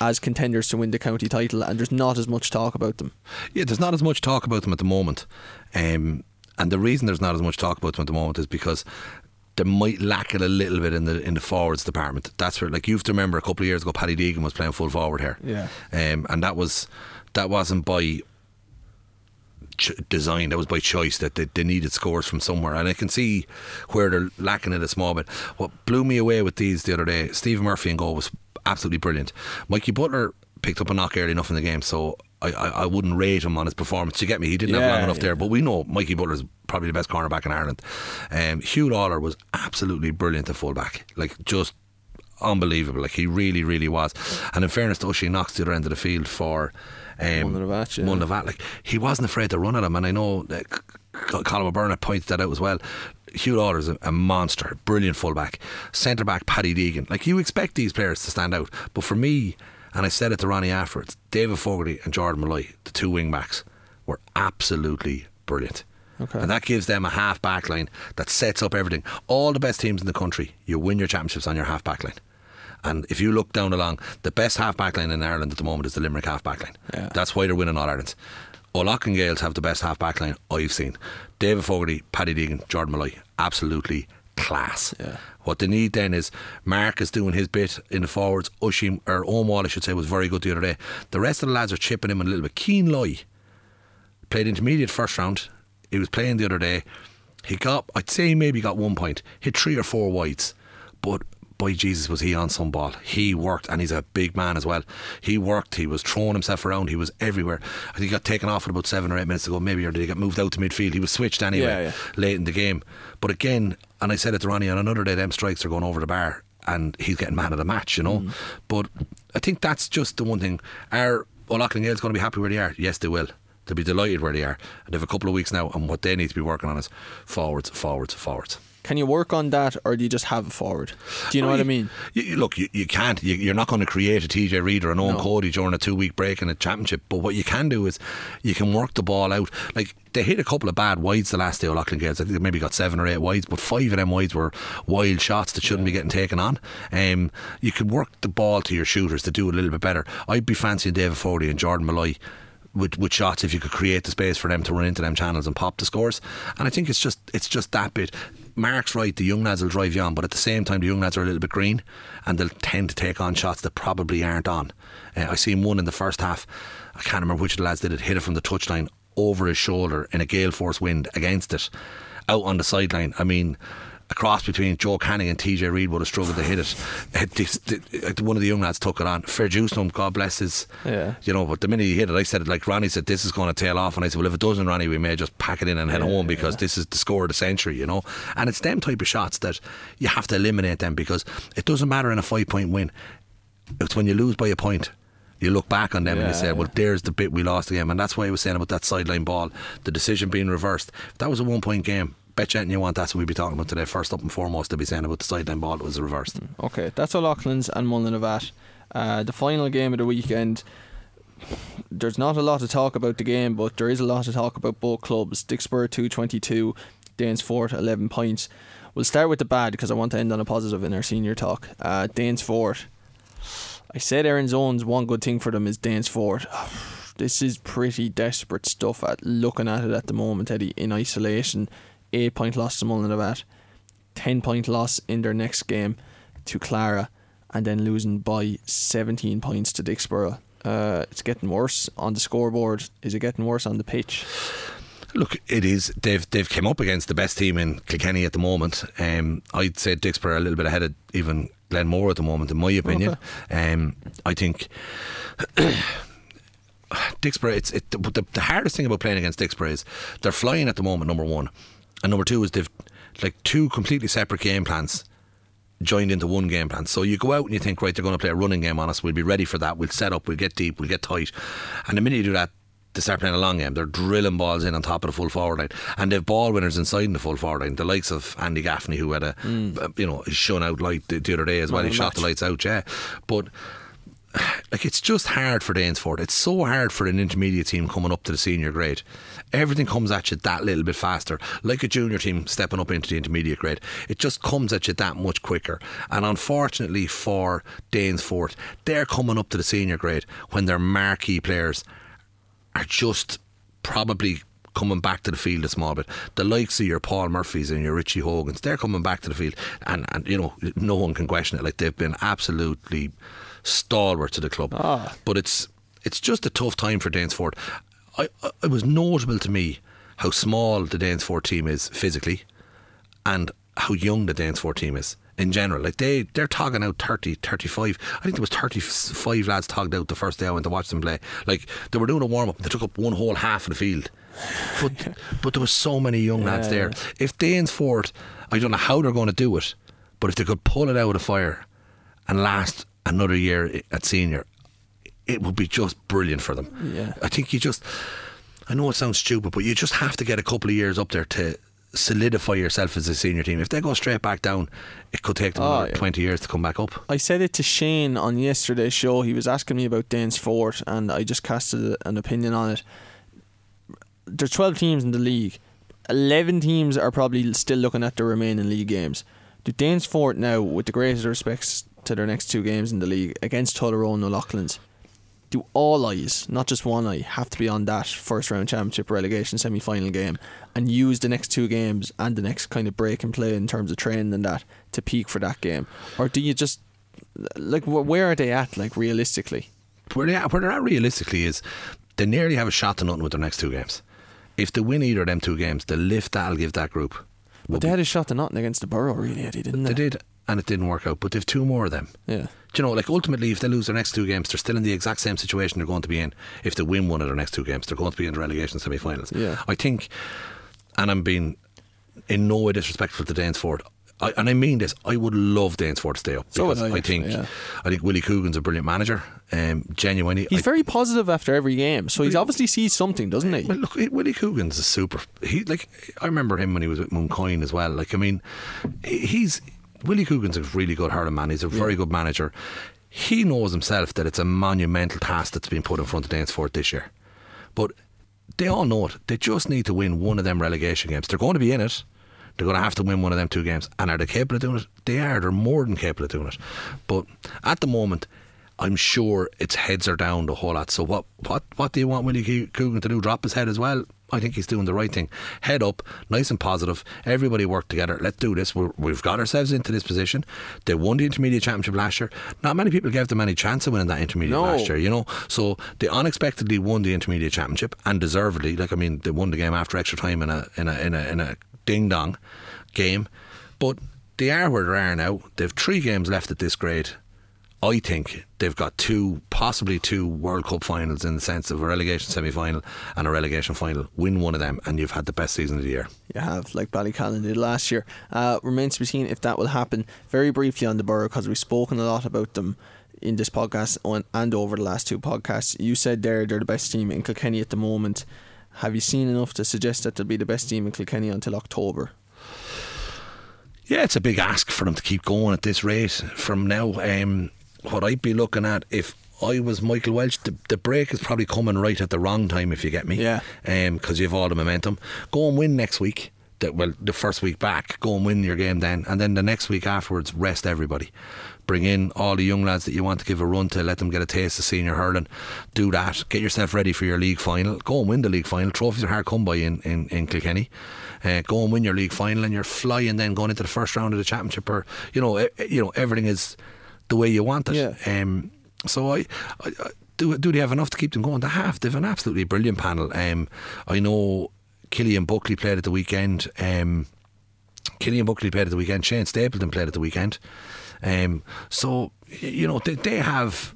as contenders to win the county title, and there's not as much talk about them. Yeah, there's not as much talk about them at the moment, um, and the reason there's not as much talk about them at the moment is because they might lack it a little bit in the in the forwards department. That's where, like, you have to remember a couple of years ago, Paddy Deegan was playing full forward here, yeah, um, and that was that wasn't by ch- design. That was by choice that they, they needed scores from somewhere, and I can see where they're lacking it a small bit. What blew me away with these the other day, Stephen Murphy and goal was absolutely brilliant. Mikey Butler picked up a knock early enough in the game, so I, I, I, wouldn't rate him on his performance. You get me? He didn't yeah, have long enough yeah. there, but we know Mikey Butler's probably the best cornerback in Ireland. Um, Huw Lawlor was absolutely brilliant at fullback, like just unbelievable. Like he really, really was. And in fairness to Oisin Knox, the other end of the field for um, Mullinavat, yeah. Mullinavat, like he wasn't afraid to run at him, and I know uh, Colin O'Byrne pointed that out as well. Huw Lawlor's a, a monster, brilliant fullback, centre back Paddy Deegan. Like you expect these players to stand out, but for me, and I said it to Ronnie afterwards, David Fogarty and Jordan Malloy, the two wing backs, were absolutely brilliant. Okay. And that gives them a half back line that sets up everything. All the best teams in the country, you win your championships on your half back line. And if you look down along, the best half back line in Ireland at the moment is the Limerick half back line. Yeah. That's why they're winning All Ireland. O'Loughlin Gales have the best half back line I've seen. David Fogarty, Paddy Deegan, Jordan Malloy, absolutely class. Yeah. What they need then is Mark is doing his bit in the forwards. Ushim or Owen I should say, was very good the other day. The rest of the lads are chipping him a little bit. Cian Loy played intermediate first round. He was playing the other day. He got, I'd say he maybe got one point, hit three or four wides, but by Jesus was he on some ball. He worked, and he's a big man as well. He worked. He was throwing himself around. He was everywhere. I think he got taken off at about seven or eight minutes ago, maybe, or did he get moved out to midfield? He was switched anyway Yeah, yeah. late in the game. But again, and I said it to Ronnie on another day, them strikes are going over the bar, and he's getting man of the match, you know. Mm-hmm. But I think that's just the one thing. Are O'Loughlin Gales going to be happy where they are? Yes, they will. They'll be delighted where they are. And they have a couple of weeks now, and what they need to be working on is forwards, forwards, forwards. Can you work on that, or do you just have a forward? Do you know Well, what I mean? You, you- look, you, you can't. You, you're not going to create a TJ Reid or an Eoin No. Cody during a two week break in a championship. But what you can do is you can work the ball out. Like they hit a couple of bad wides the last day of Loughlin Gales. I think they maybe got seven or eight wides, but five of them wides were wild shots that shouldn't be getting taken on. Um, you could work the ball to your shooters to do a little bit better. I'd be fancying David Foley and Jordan Malloy. With, with shots, if you could create the space for them to run into them channels and pop the scores, and I think it's just it's just that bit. Mark's right. The young lads will drive you on, but at the same time, the young lads are a little bit green, and they'll tend to take on shots that probably aren't on. Uh, I seen one in the first half. I can't remember which of the lads did it. Hit it from the touchline over his shoulder in a gale force wind against it, out on the sideline. I mean. A cross between Joe Canning and TJ Reid would have struggled to hit it. Uh, this- One of the young lads took it on. Fair juice to him, God bless his. Yeah. You know, but the minute he hit it, I said it like Ronnie said, this is going to tail off. And I said, well, if it doesn't, Ronnie, we may just pack it in and head home because this is the score of the century, you know. And it's them type of shots that you have to eliminate them because it doesn't matter in a five point win. It's when you lose by a point. You look back on them and you say, well, there's the bit we lost the game. And that's why I was saying about that sideline ball, the decision being reversed. If that was a one point game, bet you anything you want, that's what we'd be talking about today. First up and foremost, to be saying about the sideline ball that was reversed. Okay, that's O'Loughlin's and Mullinavat. Uh, the final game of the weekend. There's not a lot to talk about the game, but there is a lot to talk about both clubs. Dicksboro 222, Danesfort 11 points. We'll start with the bad because I want to end on a positive in our senior talk. Uh, Danesfort. I said Erin's Own, one good thing for them is Danesfort. This is pretty desperate stuff at looking at it at the moment, Eddie, in isolation. 8 point loss to Mullinavat. 10 point loss in their next game to Clara and then losing by 17 points to Dicksboro. Uh, it's getting worse on the scoreboard. Is it getting worse on the pitch? Look, it is. They've they've come up against the best team in Kilkenny at the moment. Um, I'd say Dicksboro are a little bit ahead of even Glenmore at the moment, in my opinion. Um, I think Dicksboro. It's it. The, the, hardest thing about playing against Dicksboro is they're flying at the moment. Number one, and number two is they've like two completely separate game plans joined into one game plan. So you go out and you think, right, they're going to play a running game on us. We'll be ready for that. We'll set up. We'll get deep. We'll get tight. And the minute you do that, they start playing a long game. They're drilling balls in on top of the full forward line, and they've ball winners inside in the full forward line. The likes of Andy Gaffney, who had a, uh, you know, shone out light the, the other day as well. He shot the lights out, yeah. But like it's just hard for Danesfort. It's so hard for an intermediate team coming up to the senior grade. Everything comes at you that little bit faster. Like a junior team stepping up into the intermediate grade. It just comes at you that much quicker. And unfortunately for Danesfort, they're coming up to the senior grade when their marquee players are just probably coming back to the field a small bit. The likes of your Paul Murphys and your Richie Hogans, they're coming back to the field, and and you know no one can question it. Like they've been absolutely stalwart to the club. Ah. But it's it's just a tough time for Danesfort. I, I it was notable to me how small the Danesfort team is physically, and how young the Danesfort team is in general. Like they, they're togging out 30, 35. I think there was 35 lads togged out the first day I went to watch them play. Like they were doing a warm up. They took up one whole half of the field. But but there was so many young lads Yeah, there. If Danesfort, I don't know how they're going to do it, but if they could pull it out of the fire and last another year at senior, it would be just brilliant for them. Yeah. I think you just, I know it sounds stupid, but you just have to get a couple of years up there to solidify yourself as a senior team. If they go straight back down, it could take them Oh, yeah. 20 years to come back up. I said it to Shane on yesterday's show. He was asking me about Danesfort, and I just casted an opinion on it. There's 12 teams in the league. 11 teams are probably still looking at the remaining league games. Do Danesfort now, with the greatest respects to their next two games in the league against Tullaroan and O'Loughlin's, do all eyes, not just one eye, have to be on that first round championship relegation semi final game and use the next two games and the next kind of break and play in terms of training and that to peak for that game? Or do you just like where are they at like realistically? Where, they at, where they're at realistically is they nearly have a shot to nothing with their next two games. If they win either of them two games, the lift that'll give that group But they had a shot to nothing against the Borough, really, Eddie, didn't they? They did, and it didn't work out. But they've two more of them. Yeah. Do you know, like ultimately, if they lose their next two games, they're still in the exact same situation they're going to be in. If they win one of their next two games, they're going to be in the relegation semi-finals. Yeah. I think, and I'm being in no way disrespectful to Danesfort. I, and I mean this. I would love Danesfort to stay up So because I, I, think yeah. I think Willie Coogan's a brilliant manager. Um, genuinely, He's I- very positive after every game, so he's obviously sees something, doesn't he? Well, look, Willie Coogan's a super. He like I remember him when he was with Mooncoin as well. Like I mean, he's Willie Coogan's a really good hurling man. He's a very good manager. He knows himself that it's a monumental task that's been put in front of Danesford this year, but they all know it. They just need to win one of them relegation games. They're going to be in it. They're going to have to win one of them two games. And are they capable of doing it? They are. They're more than capable of doing it. But at the moment, I'm sure its heads are down the whole lot. So what what what do you want Willie Coogan to do? Drop his head as well? I think he's doing the right thing. Head up, nice and positive. Everybody work together. Let's do this. We're, we've got ourselves into this position. They won the intermediate championship last year. Not many people gave them any chance of winning that intermediate No. last year. You know, so they unexpectedly won the intermediate championship and deservedly. Like I mean, they won the game after extra time in a in a in a, in a ding dong game. But they are where they are now. They've three games left at this grade. I think they've got two, possibly two World Cup finals in the sense of a relegation semi final and a relegation final. Win one of them, and you've had the best season of the year. You have, like Ballycallan did last year. Uh, remains to be seen if that will happen. Very briefly on the Borough, because we've spoken a lot about them in this podcast on, and over the last two podcasts. You said they're, they're the best team in Kilkenny at the moment. Have you seen enough to suggest that they'll be the best team in Kilkenny until October? Yeah, it's a big ask for them to keep going at this rate from now. Um, what I'd be looking at if I was Michael Welch, the, the break is probably coming right at the wrong time, if you get me. Yeah. Because you have all the momentum. Go and win next week. The, well, the first week back, go and win your game then, and then the next week afterwards, rest everybody. Bring in all the young lads that you want to give a run to, let them get a taste of senior hurling. Do that. Get yourself ready for your league final. Go and win the league final. Trophies are hard come by in, in, in Kilkenny. Uh, go and win your league final, and you're flying then going into the first round of the championship. Or you know, you know everything is the way you want it. Yeah. Um, so I, I, I do. Do they have enough to keep them going? They have. They've an absolutely brilliant panel. Um, I know Killian Buckley played at the weekend. Um, Killian Buckley played at the weekend. Shane Stapleton played at the weekend. Um, so you know they, they have.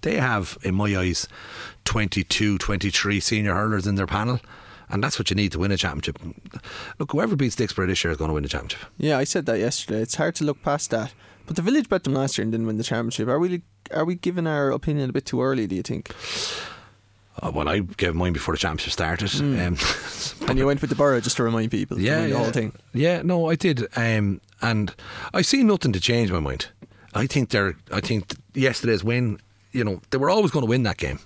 They have, in my eyes, 22, 23 senior hurlers in their panel, and that's what you need to win a championship. Look, whoever beats Dicksboro this year is going to win the championship. Yeah, I said that yesterday. It's hard to look past that. But the village bet them last year and didn't win the championship. Are we are we giving our opinion a bit too early? Do you think? Uh, well, I gave mine before the championship started. Um, And you went with the borough just to remind people. yeah, win the yeah. whole thing. Yeah, no, I did, um, and I see nothing to change my mind. I think they're. I think yesterday's win. You know, they were always going to win that game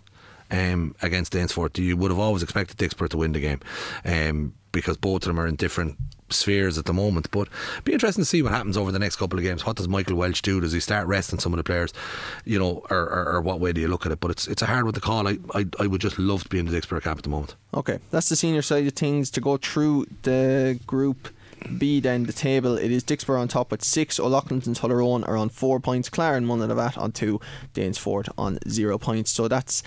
um, against Danesfort. You would have always expected Dicksboro to win the game um, because both of them are in different spheres at the moment. But be interesting to see what happens over the next couple of games. What does Michael Welch do? Does he start resting some of the players? You know, or, or, or what way do you look at it? But it's it's a hard one to call. I, I I would just love to be in the Dicksboro camp at the moment. Okay, that's the senior side of things. To go through the group B, then the table, it is Dicksboro on top with six, O'Loughlin and Tullaroan are on four points, Clare and Mullinavat on two, Danesfort on zero points. So that's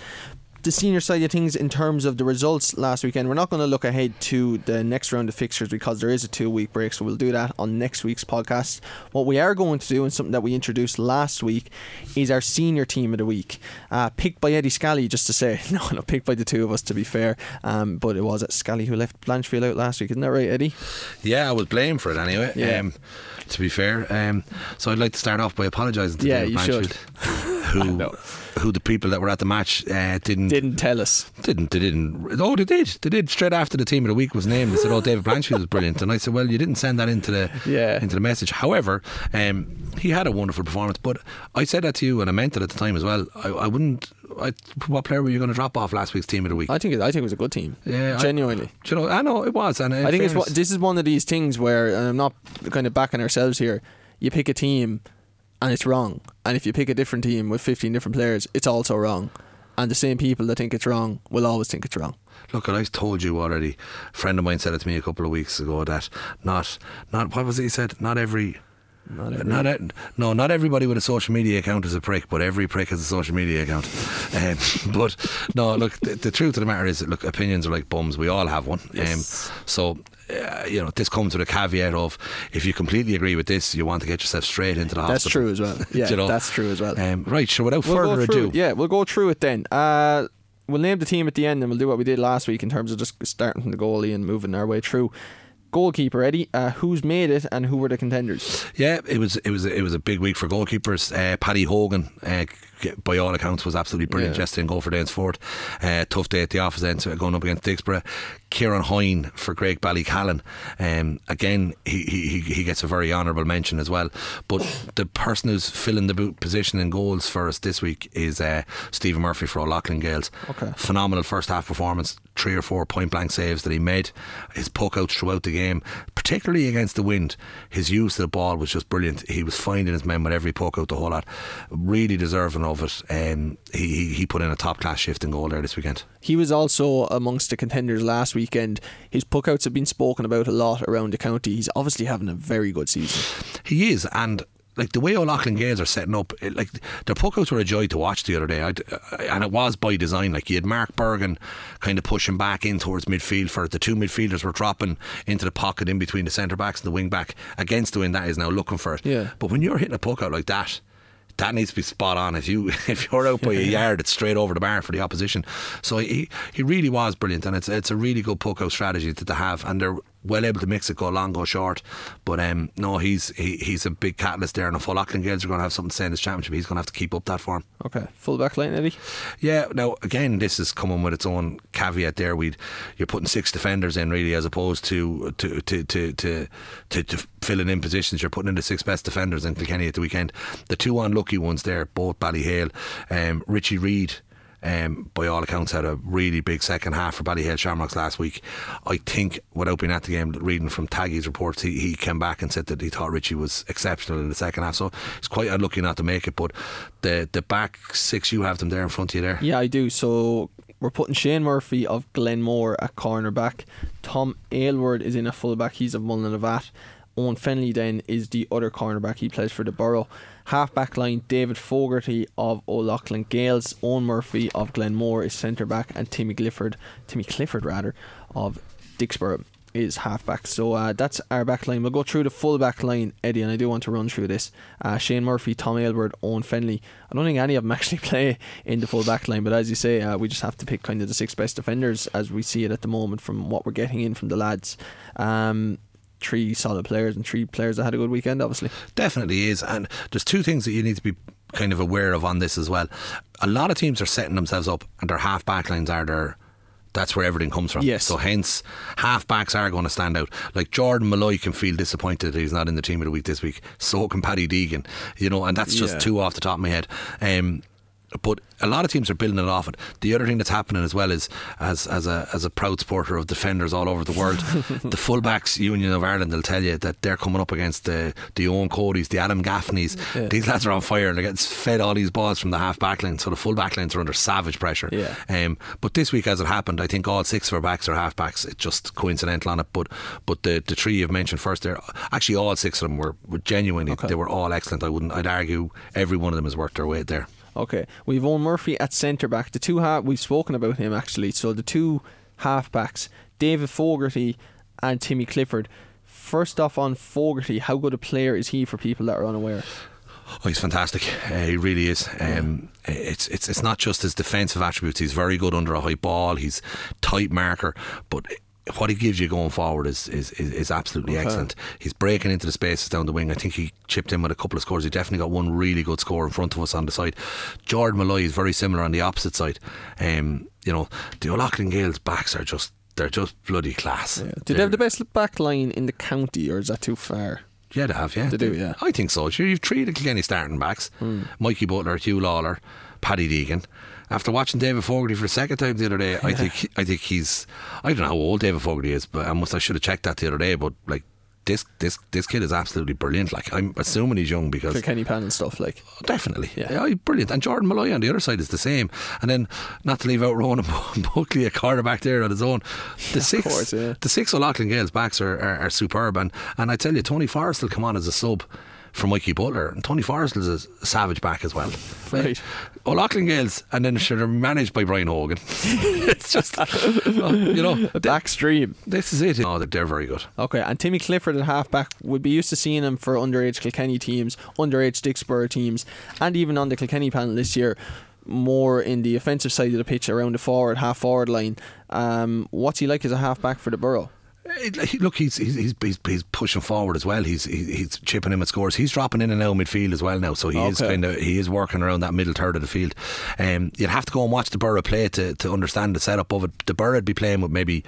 the senior side of things in terms of the results last weekend. We're not going to look ahead to the next round of fixtures because there is a two week break, so we'll do that on next week's podcast. What we are going to do, and something that we introduced last week, is our senior team of the week, uh, picked by Eddie Scally, just to say, no, no, picked by the two of us to be fair, um, but it was at Scally who left Blanchfield out last week, isn't that right, Eddie? Yeah, I was blamed for it anyway. Yeah. Um, to be fair, um, so I'd like to start off by apologising to Yeah, David you should. Blanchfield, who who the people that were at the match uh, didn't Didn't tell us. didn't they didn't oh they did they did straight after the team of the week was named they said oh David Blanchfield was brilliant and I said well you didn't send that into the Yeah. into the message however um, he had a wonderful performance but I said that to you and I meant it at the time as well I, I wouldn't I, what player were you going to drop off last week's team of the week I think it, I think it was a good team. Yeah, genuinely. Do you know I know it was and I think it's fairness- this is one of these things where and I'm not kind of backing ourselves here. You pick a team and it's wrong, and if you pick a different team with 15 different players, it's also wrong. And the same people that think it's wrong will always think it's wrong. Look, and I've told you already. A friend of mine said it to me a couple of weeks ago that not, not what was it he said? Not every. Not every- Not e- no, not everybody with a social media account is a prick, but every prick has a social media account. Um, but no, look, the, the truth of the matter is, that, look, opinions are like bums. We all have one. Yes. Um, so uh, you know, this comes with a caveat of if you completely agree with this, you want to get yourself straight into the That's hospital. true as well. Yeah, you know? that's true as well. Um, right, so without We'll further ado. Yeah, we'll go through it then. Uh, we'll name the team at the end and we'll do what we did last week in terms of just starting from the goalie and moving our way through. Goalkeeper Eddie, uh, who's made it and who were the contenders? Yeah, it was it was it was a big week for goalkeepers. Uh, Paddy Hogan, uh, by all accounts, was absolutely brilliant Yeah. yesterday in Goal for Danesfort. Uh, tough day at the office end, so going up against Dicksboro. Kieran Hine for Graigue-Ballycallan. Um, again, he, he he- he gets a very honourable mention as well. But the person who's filling the boot position in goals for us this week is uh, Stephen Murphy for O'Loughlin Gales. Okay. Phenomenal first half performance. Three or four point blank saves that he made. His poke outs throughout the game, particularly against the wind. His use of the ball was just brilliant. He was finding his men with every poke out the whole lot. Really deserving of it. Um, he, he he put in a top class shift in goal there this weekend. He was also amongst the contenders last weekend. His puckouts have been spoken about a lot around the county. He's obviously having a very good season. He is, and like the way O'Loughlin Gales are setting up, it, like their puckouts were a joy to watch the other day, I'd, uh, and it was by design. Like you had Mark Bergin kind of pushing back in towards midfield for it. The two midfielders were dropping into the pocket in between the centre backs and the wing back against the wind. That is now looking for it. Yeah. But when you're hitting a puck out like that. That needs to be spot on. If you if you're out by a yard, it's straight over the bar for the opposition. So he he really was brilliant, and it's it's a really good puck out strategy that they have, and they're well able to mix it, go long, go short. But um, no, he's he, he's a big catalyst there, and if O'Loughlin Gaels are going to have something to say in this championship, he's going to have to keep up that form. Okay, full back line, Eddie. Yeah. Now again, this is coming with its own caveat. There, we you're putting six defenders in really, as opposed to to to to to, to, to filling in positions. You're putting in the six best defenders in Kilkenny at the weekend. The two unlucky ones there, both Ballyhale, um, Richie Reid. Um, by all accounts, had a really big second half for Ballyhale Shamrocks last week. I think, without being at the game, reading from Taggy's reports, he, he came back and said that he thought Richie was exceptional in the second half. So it's quite unlucky not to make it. But the the back six, you have them there in front of you there. Yeah, I do. So we're putting Shane Murphy of Glenmore at cornerback. Tom Aylward is in a fullback. He's of Mullinavat. Owen Fenley then is the other cornerback. He plays for the Borough. Half back line, David Fogarty of O'Loughlin Gaels. Eoin Murphy of Glenmore is centre back. And Timmy Clifford, Timmy Clifford rather, of Dicksboro is half back. So uh, that's our back line. We'll go through the full back line, Eddie, and I do want to run through this. Uh, Shane Murphy, Tom Aylward, Owen Fenley. I don't think any of them actually play in the full back line, but as you say, uh, we just have to pick kind of the six best defenders as we see it at the moment from what we're getting in from the lads. Um, three solid players and three players that had a good weekend, obviously. Definitely is. And there's two things that you need to be kind of aware of on this as well. A lot of teams are setting themselves up and their half back lines are their that's where everything comes from. Yes. So hence half backs are going to stand out. Like Jordan Molloy can feel disappointed that he's not in the team of the week this week. So can Paddy Deegan. You know, and that's just Yeah. two off the top of my head. Um but a lot of teams are building it off it. The other thing that's happening as well is, as as a as a proud supporter of defenders all over the world, the fullbacks Union of Ireland will tell you that they're coming up against the the Eoin Cody's, the Adam Gaffneys. Yeah. These lads are on fire. They're getting fed all these balls from the half back line, so the full back lines are under savage pressure. Yeah. Um, but this week, as it happened, I think all six of our backs are half backs. It's just coincidental on it. But but the the three you've mentioned first there, actually all six of them were, were genuinely Okay. they were all excellent. I wouldn't. I'd argue every one of them is worth their weight there. Okay, we've Eoin Murphy at centre back. The two half we've spoken about him actually. So the two half backs, David Fogarty and Timmy Clifford. First off, on Fogarty, how good a player is he for people that are unaware? Oh, he's fantastic. Uh, he really is. Um, it's it's it's not just his defensive attributes. He's very good under a high ball. He's tight marker, but. What he gives you going forward is is, is, is absolutely excellent. He's breaking into the spaces down the wing. I think he chipped in with a couple of scores. He definitely got one really good score in front of us on the side. Jordan Molloy is very similar on the opposite side. Um, you know, the O'Loughlin Gaels backs are just they're just bloody class. Do they have the best back line in the county, or is that too far? Yeah, they have, yeah. They do, yeah. I think so. Sure, you've three of the Kilkenny starting backs Mikey Butler, Huw Lawlor, Paddy Deegan. After watching David Fogarty for the second time the other day, I think I think he's I don't know how old David Fogarty is, but I must I should have checked that the other day, but like this this this kid is absolutely brilliant. Like I'm assuming he's young because Kilkenny Pan and stuff like. Oh, definitely. Yeah. Yeah. brilliant. And Jordan Molloy on the other side is the same. And then, not to leave out Ronan Buckley, a quarterback there on his own. The six, course, yeah. the six O'Loughlin Gaels backs are, are, are superb. And, and I tell you, Tony Forrest will come on as a sub. For Mikey Butler. And Tony Forrestal is a savage back as well. Right. O'Loughlin Gaels, and then they're managed by Brian Hogan. it's just, you know, Backstream. this is it. Oh, they're, very good. Okay, and Timmy Clifford at halfback would be used to seeing him for underage Kilkenny teams, underage Dicksboro teams, and even on the Kilkenny panel this year, more in the offensive side of the pitch around the forward, half forward line. Um, what's he like as a halfback for the Borough? Eh, Look, he's he's, he's he's pushing forward as well. He's he's chipping him at scores. He's dropping in and out midfield as well now. So he is kind of he is working around that middle third of the field. Um, you'd have to go and watch the Borough play to to understand the setup of it. The Borough would be playing with maybe.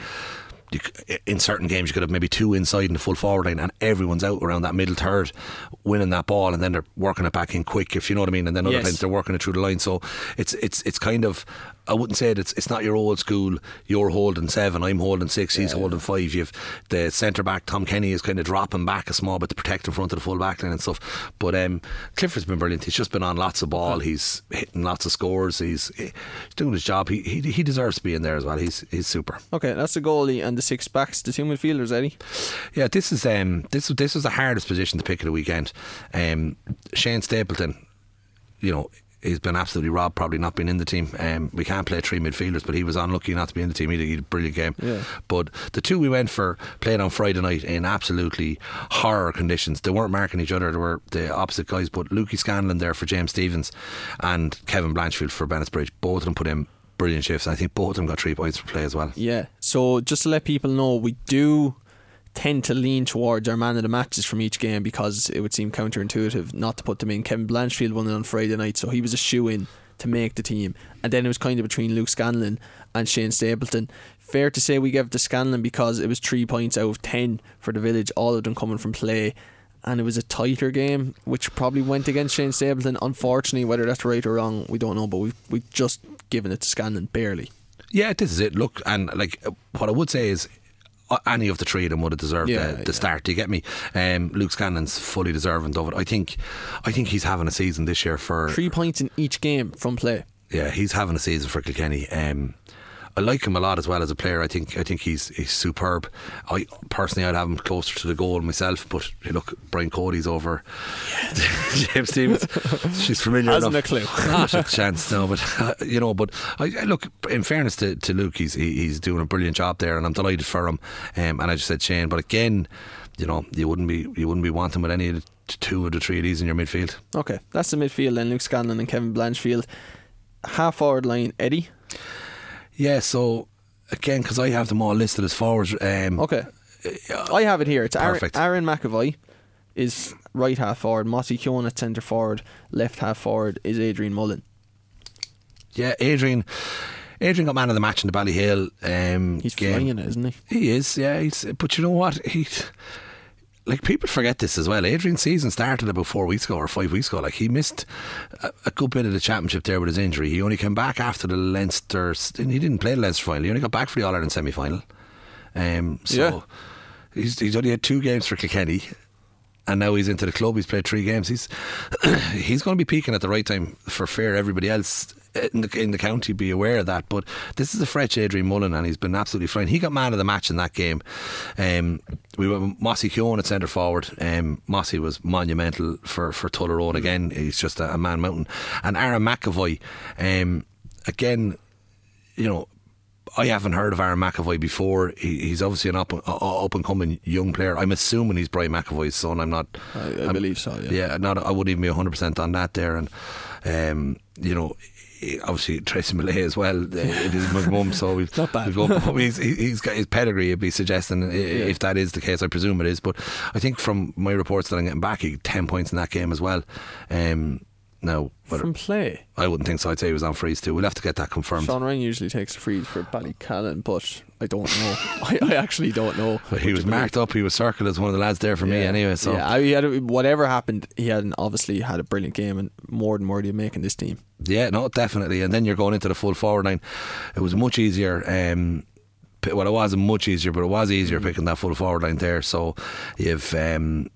In certain games, you could have maybe two inside in the full forward line, and everyone's out around that middle third, winning that ball, and then they're working it back in quick, if you know what I mean. And then other Yes. times they're working it through the line. So it's it's it's kind of I wouldn't say that it's it's not your old school. You're holding seven, I'm holding six, he's holding five. You've the centre back Tom Kenny is kind of dropping back a small bit to protect in front of the full back line and stuff. But um, Clifford's been brilliant. He's just been on lots of ball. He's hitting lots of scores. He's, he's doing his job. He, he he deserves to be in there as well. He's he's super. Okay, that's the goalie and the six backs, the two midfielders, Eddie. Yeah, this is um this this was the hardest position to pick of the weekend. Um, Shane Stapleton, you know. He's been absolutely robbed, probably not been in the team. Um, we can't play three midfielders, but he was unlucky not to be in the team. He had a brilliant game. Yeah. But the two we went for played on Friday night in absolutely horror conditions. They weren't marking each other, they were the opposite guys. But Lukey Scanlon there for James Stephens and Kevin Blanchfield for Bennettsbridge. Both of them put in brilliant shifts. I think both of them got three points for play as well. Yeah. So just to let people know, we do tend to lean towards our man of the matches from each game because it would seem counterintuitive not to put them in. Kevin Blanchfield won it on Friday night, so he was a shoe in to make the team. And then it was kind of between Luke Scanlon and Shane Stapleton. Fair to say we gave it to Scanlon because it was three points out of ten for the village, all of them coming from play. And it was a tighter game, which probably went against Shane Stapleton. Unfortunately, whether that's right or wrong, we don't know. But we've we just given it to Scanlon barely. Yeah, this is it. Look, and like what I would say is. Any of the three of them would have deserved Yeah, the, the yeah. start. Do you get me? Um, Luke Scanlon's fully deserving of it. I think, I think he's having a season this year for Three points in each game from play. yeah, he's having a season for Kilkenny. Um, I like him a lot as well as a player. I think I think he's he's superb. I personally I'd have him closer to the goal myself, but hey, look, Brian Cody's over James Stephens. She's familiar Hasn't enough. a clue. Not a chance, no. But you know, but I, I look. In fairness to, to Luke, he's he, he's doing a brilliant job there, and I'm delighted for him. Um, and I just said Shane, but again, you know, you wouldn't be you wouldn't be wanting with any of the two of the three of these in your midfield. Okay, that's the midfield then. Luke Scanlon and Kevin Blanchfield. Half forward line, Eddie. Yeah, so again, because I have them all listed as forwards. Um, Okay. I have it here. It's Aaron, Perfect. Aaron McAvoy is right half forward. Mossy Keown at centre forward. Left half forward is Adrian Mullen. Yeah, Adrian. Adrian got man of the match in the Ballyhale um, He's game. flying it, isn't he? He is, yeah. He's, but you know what? He, like people forget this as well. Adrian's season started about four weeks ago or five weeks ago. Like he missed a, a good bit of the championship there with his injury. He only came back after the Leinster. He didn't play the Leinster final. He only got back for the All Ireland semi final. Um, so Yeah. he's he's only had two games for Kilkenny. And now he's into the club. He's played three games. He's he's going to be peaking at the right time for fair. Everybody else in the in the county be aware of that. But this is a fresh Adrian Mullen, and he's been absolutely fine. He got man of the match in that game. Um, we went with Mossy Keown at centre forward. Um, Mossy was monumental for for Tullaroan again. He's just a, a man mountain. And Aaron McAvoy, um, again, you know. I haven't heard of Aaron McAvoy before. He, he's obviously an up, uh, up and coming young player. I'm assuming he's Brian McAvoy's son. I'm not. I, I I'm- believe so, yeah. yeah, not I wouldn't even be 100 percent on that there, and um, you know. He- Obviously, Tracy Millea as well. It is my mum, so we've Not bad. We've he's, he- he's got his pedigree. It'd be suggesting i- if that is the case. I presume it is, but I think from my reports that I'm getting back, he ten points in that game as well. Um, now, From play. I wouldn't think so. I'd say he was on freeze too. We'll have to get that confirmed. Sean Ryan usually takes the freeze for Ballycallan, but I don't know. I, I actually don't know. But he was marked up. He was circled as one of the lads there for me anyway. So yeah, I, he had a, whatever happened, he had an, obviously had a brilliant game and more than worthy of making this team. Yeah, no, definitely. And then you're going into the full forward line. It was much easier. Um, well, it wasn't much easier, but it was easier picking that full forward line there. So you've um,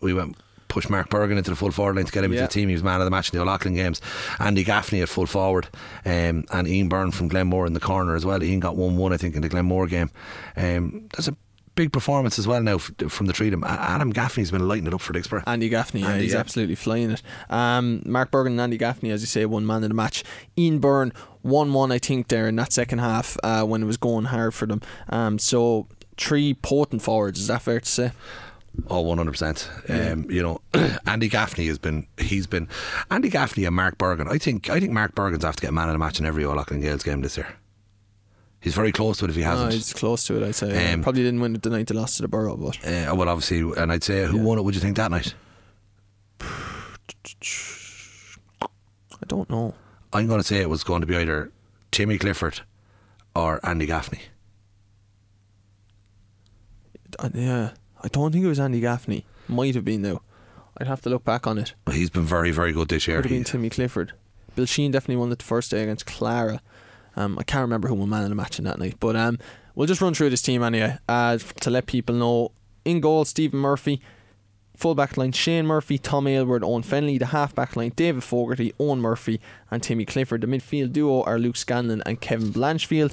we went push Mark Bergin into the full forward line to get him Yeah. into the team. He was man of the match in the O'Loughlin games. Andy Gaffney at full forward, um, and Ian Byrne from Glenmore in the corner as well. Ian got one one, I think, in the Glenmore game. Um, there's a big performance as well now from the three of them. Adam Gaffney's been lighting it up for Dicksboro. Andy Gaffney, yeah, he's yeah. absolutely flying it. Um, Mark Bergin and Andy Gaffney, as you say, one man in the match. Ian Byrne, 1 1, I think, there in that second half uh, when it was going hard for them. Um, so, three potent forwards, is that fair to say? Oh, one hundred percent. Um, you know, Andy Gaffney has been. He's been. Andy Gaffney and Mark Bergin. I think. I think Mark Bergin's have to get man of the match in every O'Loughlin Gaels game this year. He's very close to it if he hasn't. he's close to it, I'd say. Um, Probably didn't win it the night they lost to the Borough, but uh, well, obviously, and I'd say who won it? Would you think that night? I don't know. I'm going to say it was going to be either Timmy Clifford or Andy Gaffney. Uh, yeah, I don't think it was Andy Gaffney. Might have been, though. I'd have to look back on it. He's been very, very good this year. Could have been Timmy Clifford. Bill Sheen definitely won it the first day against Clara. Um, I can't remember who won man in the match in that night, but um, we'll just run through this team anyway uh, to let people know. In goal, Stephen Murphy. Full back line, Shane Murphy, Tom Aylward, Owen Fenley. The half back line, David Fogarty, Eoin Murphy, and Timmy Clifford. The midfield duo are Luke Scanlon and Kevin Blanchfield.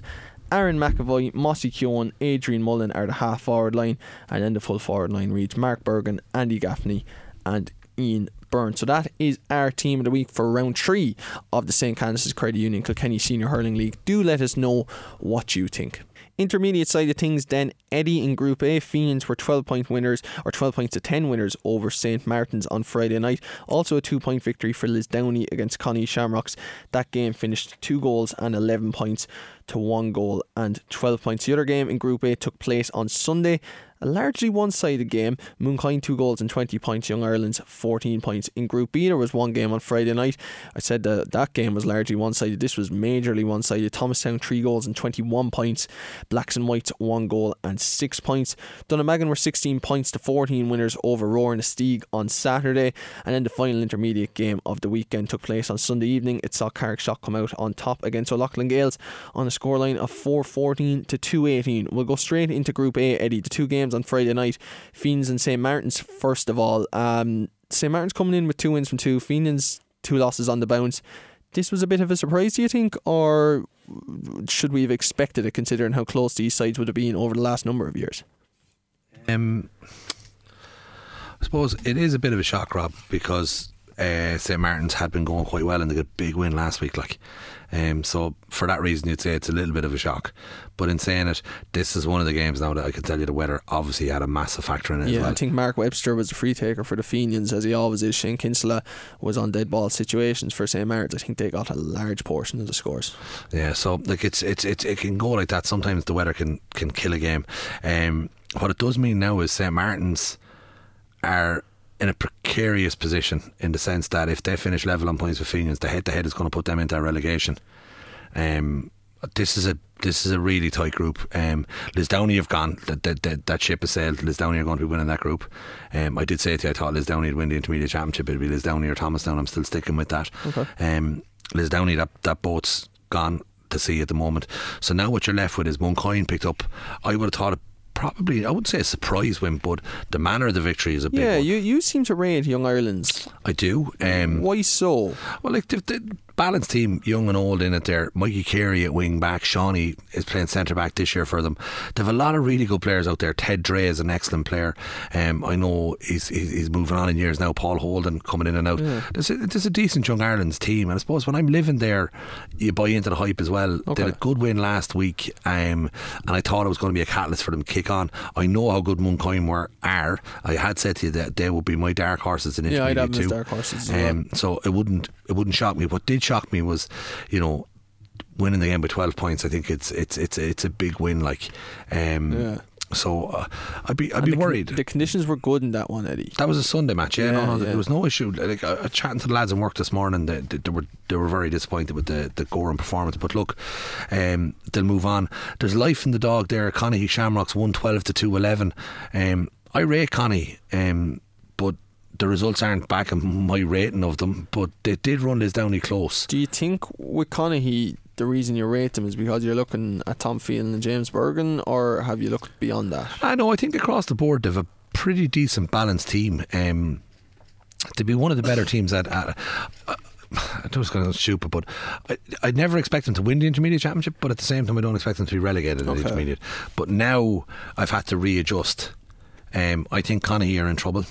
Aaron McAvoy, Mossy Keown, Adrian Mullen are the half forward line, and then the full forward line reads Mark Bergin, Andy Gaffney, and Ian Byrne. So that is our team of the week for round three of the St. Canice's Credit Union Kilkenny Senior Hurling League. Do let us know what you think. Intermediate side of things, then Eddie in Group A, Fenians were 12 point winners, or 12 points to 10 winners over St. Martin's on Friday night. Also a two point victory for Lisdowney against Connie Shamrocks. That game finished two goals and 11 points to one goal and 12 points. The other game in Group A took place on Sunday. A largely one sided game. Mooncoin 2 goals and 20 points. Young Ireland's 14 points. In Group B, there was one game on Friday night. I said that that game was largely one sided. This was majorly one sided. Thomastown 3 goals and 21 points. Blacks and Whites 1 goal and 6 points. Dunnamaggin were 16 points to 14 winners over Rower-Inistioge on Saturday. And then the final intermediate game of the weekend took place on Sunday evening. It saw Carrickshock come out on top against O'Loughlin Gaels on a scoreline of 414 to 218. We'll go straight into Group A, Eddie. The two games on Friday night Fenians and St. Martin's, first of all. Um, St. Martin's coming in with two wins from two, Fenians, two losses on the bounce. This was a bit of a surprise, do you think, or should we have expected it considering how close these sides would have been over the last number of years? Um, I suppose it is a bit of a shock, Rob, because uh, St Martin's had been going quite well and they got a big win last week. Like, um, so for that reason, you'd say it's a little bit of a shock. But in saying it, this is one of the games now that I can tell you the weather obviously had a massive factor in it. Yeah, well. I think Mark Webster was the free taker for the Fenians, as he always is. Shane Kinsella was on dead ball situations for St. Martin's. I think they got a large portion of the scores. Yeah, so like it's it's it's it can go like that. Sometimes the weather can can kill a game. Um, what it does mean now is St Martin's are in a precarious position in the sense that if they finish level on points with Fenians, the head to head is going to put them into relegation. Um, this is a this is a really tight group. Um, Lisdowney have gone. That, that, that, that ship has sailed. Lisdowney are going to be winning that group. Um, I did say to you, I thought Lisdowney would win the intermediate championship. It'd be Lisdowney or Thomastown. I'm still sticking with that. Okay. Um, Lisdowney, that that boat's gone to sea at the moment. So now what you're left with is Mooncoin picked up. I would have thought it probably I wouldn't say a surprise win, but the manner of the victory is a big Yeah, one. you, you seem to rate Young Ireland's. I do. Um, Why so? well, like the, the balanced team, young and old in it there. Mikey Carey at wing back. Shawnee is playing centre back this year for them. They have a lot of really good players out there. Ted Dre is an excellent player. Um, I know he's, he's he's moving on in years now. Paul Holden coming in and out. There's, a, there's a decent young Ireland's team, and I suppose when I'm living there, you buy into the hype as well. Okay. had a good win last week, um, and I thought it was going to be a catalyst for them to kick on. I know how good Mooncoin were are. I had said to you that they would be my dark horses in Yeah, I'd intermediate have too. dark horses as well. Um, so it wouldn't it wouldn't shock me. What did shock me was, you know, winning the game by twelve points. I think it's it's it's it's a big win. Like, um, Yeah. so uh, I'd be I'd And be the con- worried. the conditions were good in that one, Eddie. that was a Sunday match, yeah. Yeah, no, yeah. there was no issue. Like I, I chatting to the lads in work this morning, they, they, they were they were very disappointed with the the Gowran performance. But look, um, they'll move on. There's life in the dog there. Connie Shamrocks one twelve to two eleven. Um, I rate Connie, um, but the results aren't back in my rating of them. But they did run this Downey close. Do you think with Conahy, the reason you rate them is because you're looking at Tom Phelan and James Bergin, or have you looked beyond that? I know. I think across the board they've a pretty decent balanced team. Um, to be one of the better teams at, at uh, I know it's going to sound stupid, but I, I'd never expect them to win the intermediate championship. But at the same time, I don't expect them to be relegated in the intermediate. But now I've had to readjust. Um, I think Conahy are in trouble.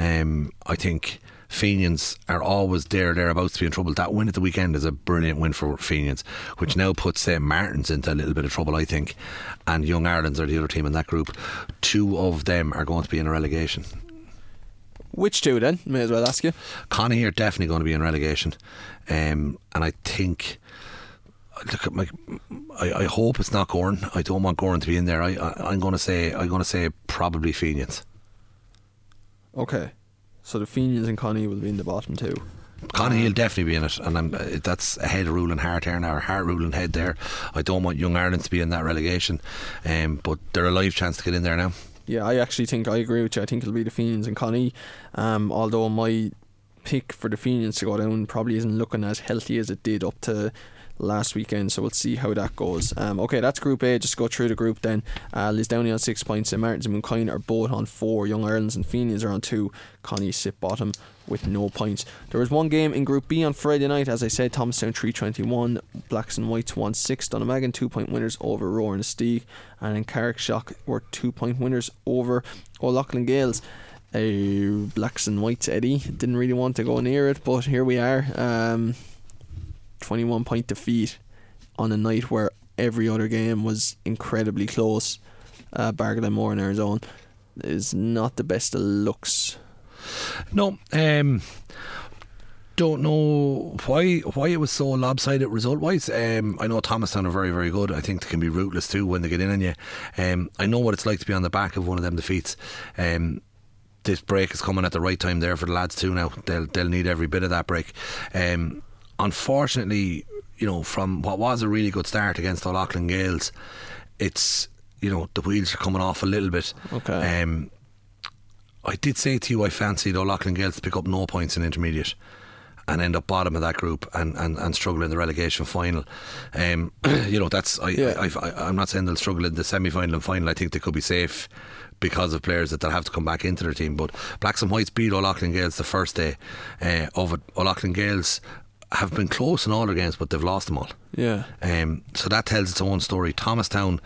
Um, I think Fenians are always there, thereabouts to be in trouble. That win at the weekend is a brilliant win for Fenians, which now puts St Martin's into a little bit of trouble, I think. And Young Ireland's are the other team in that group. Two of them are going to be in a relegation. Which two then? May as well ask you. Conahy are definitely going to be in relegation, um, and I think. Look at my. I, I hope it's not Gowran. I don't want Gowran to be in there. I, I I'm going to say I'm going to say probably Fenians. Okay. So the Fenians and Connie will be in the bottom two. Conahy will definitely be in it, and I'm, uh, that's a head ruling heart here now, heart ruling head there. I don't want Young Ireland to be in that relegation, um, but they're a live chance to get in there now. Yeah, I actually think I agree with you. I think it'll be the Fenians and Connie. Um, although my pick for the Fenians to go down probably isn't looking as healthy as it did up to last weekend, so we'll see how that goes. Um, okay, that's Group A. Just go through the group then. Uh, Lisdowney on six points, St Martin's and Mooncoin are both on four. Young Ireland's and Fenians are on two. Connie sit bottom with no points. There was one game in Group B on Friday night. As I said, Thomastown 321, Blacks and Whites 1 6. Dunnamaggin two point winners over Roar and. And then Carrickshock were two point winners over O'Loughlin Gaels. Uh, Blacks and Whites Eddie didn't really want to go near it, but here we are. Um, 21 point defeat on a night where every other game was incredibly close. Uh, Barglen Moore in Arizona is not the best of looks. No, um, don't know why why it was so lopsided result wise. Um, I know Thomastown are very very good. I think they can be ruthless too when they get in on you. Um, I know what it's like to be on the back of one of them defeats. Um, this break is coming at the right time there for the lads too. Now they'll they'll need every bit of that break. Um, unfortunately, you know, from what was a really good start against the O'Loughlin Gaels, it's you know the wheels are coming off a little bit. Okay. Um, I did say to you I fancied O'Loughlin Gaels to pick up no points in intermediate and end up bottom of that group and, and, and struggle in the relegation final. Um, you know, that's I, Yeah. I, I, I'm not saying they'll struggle in the semi final and final. I think they could be safe because of players that they'll have to come back into their team. But Blacks and Whites beat O'Loughlin Gaels the first day uh, of it. O'Loughlin Gaels have been close in all their games, but they've lost them all. Yeah. Um, so that tells its own story. Thomastown,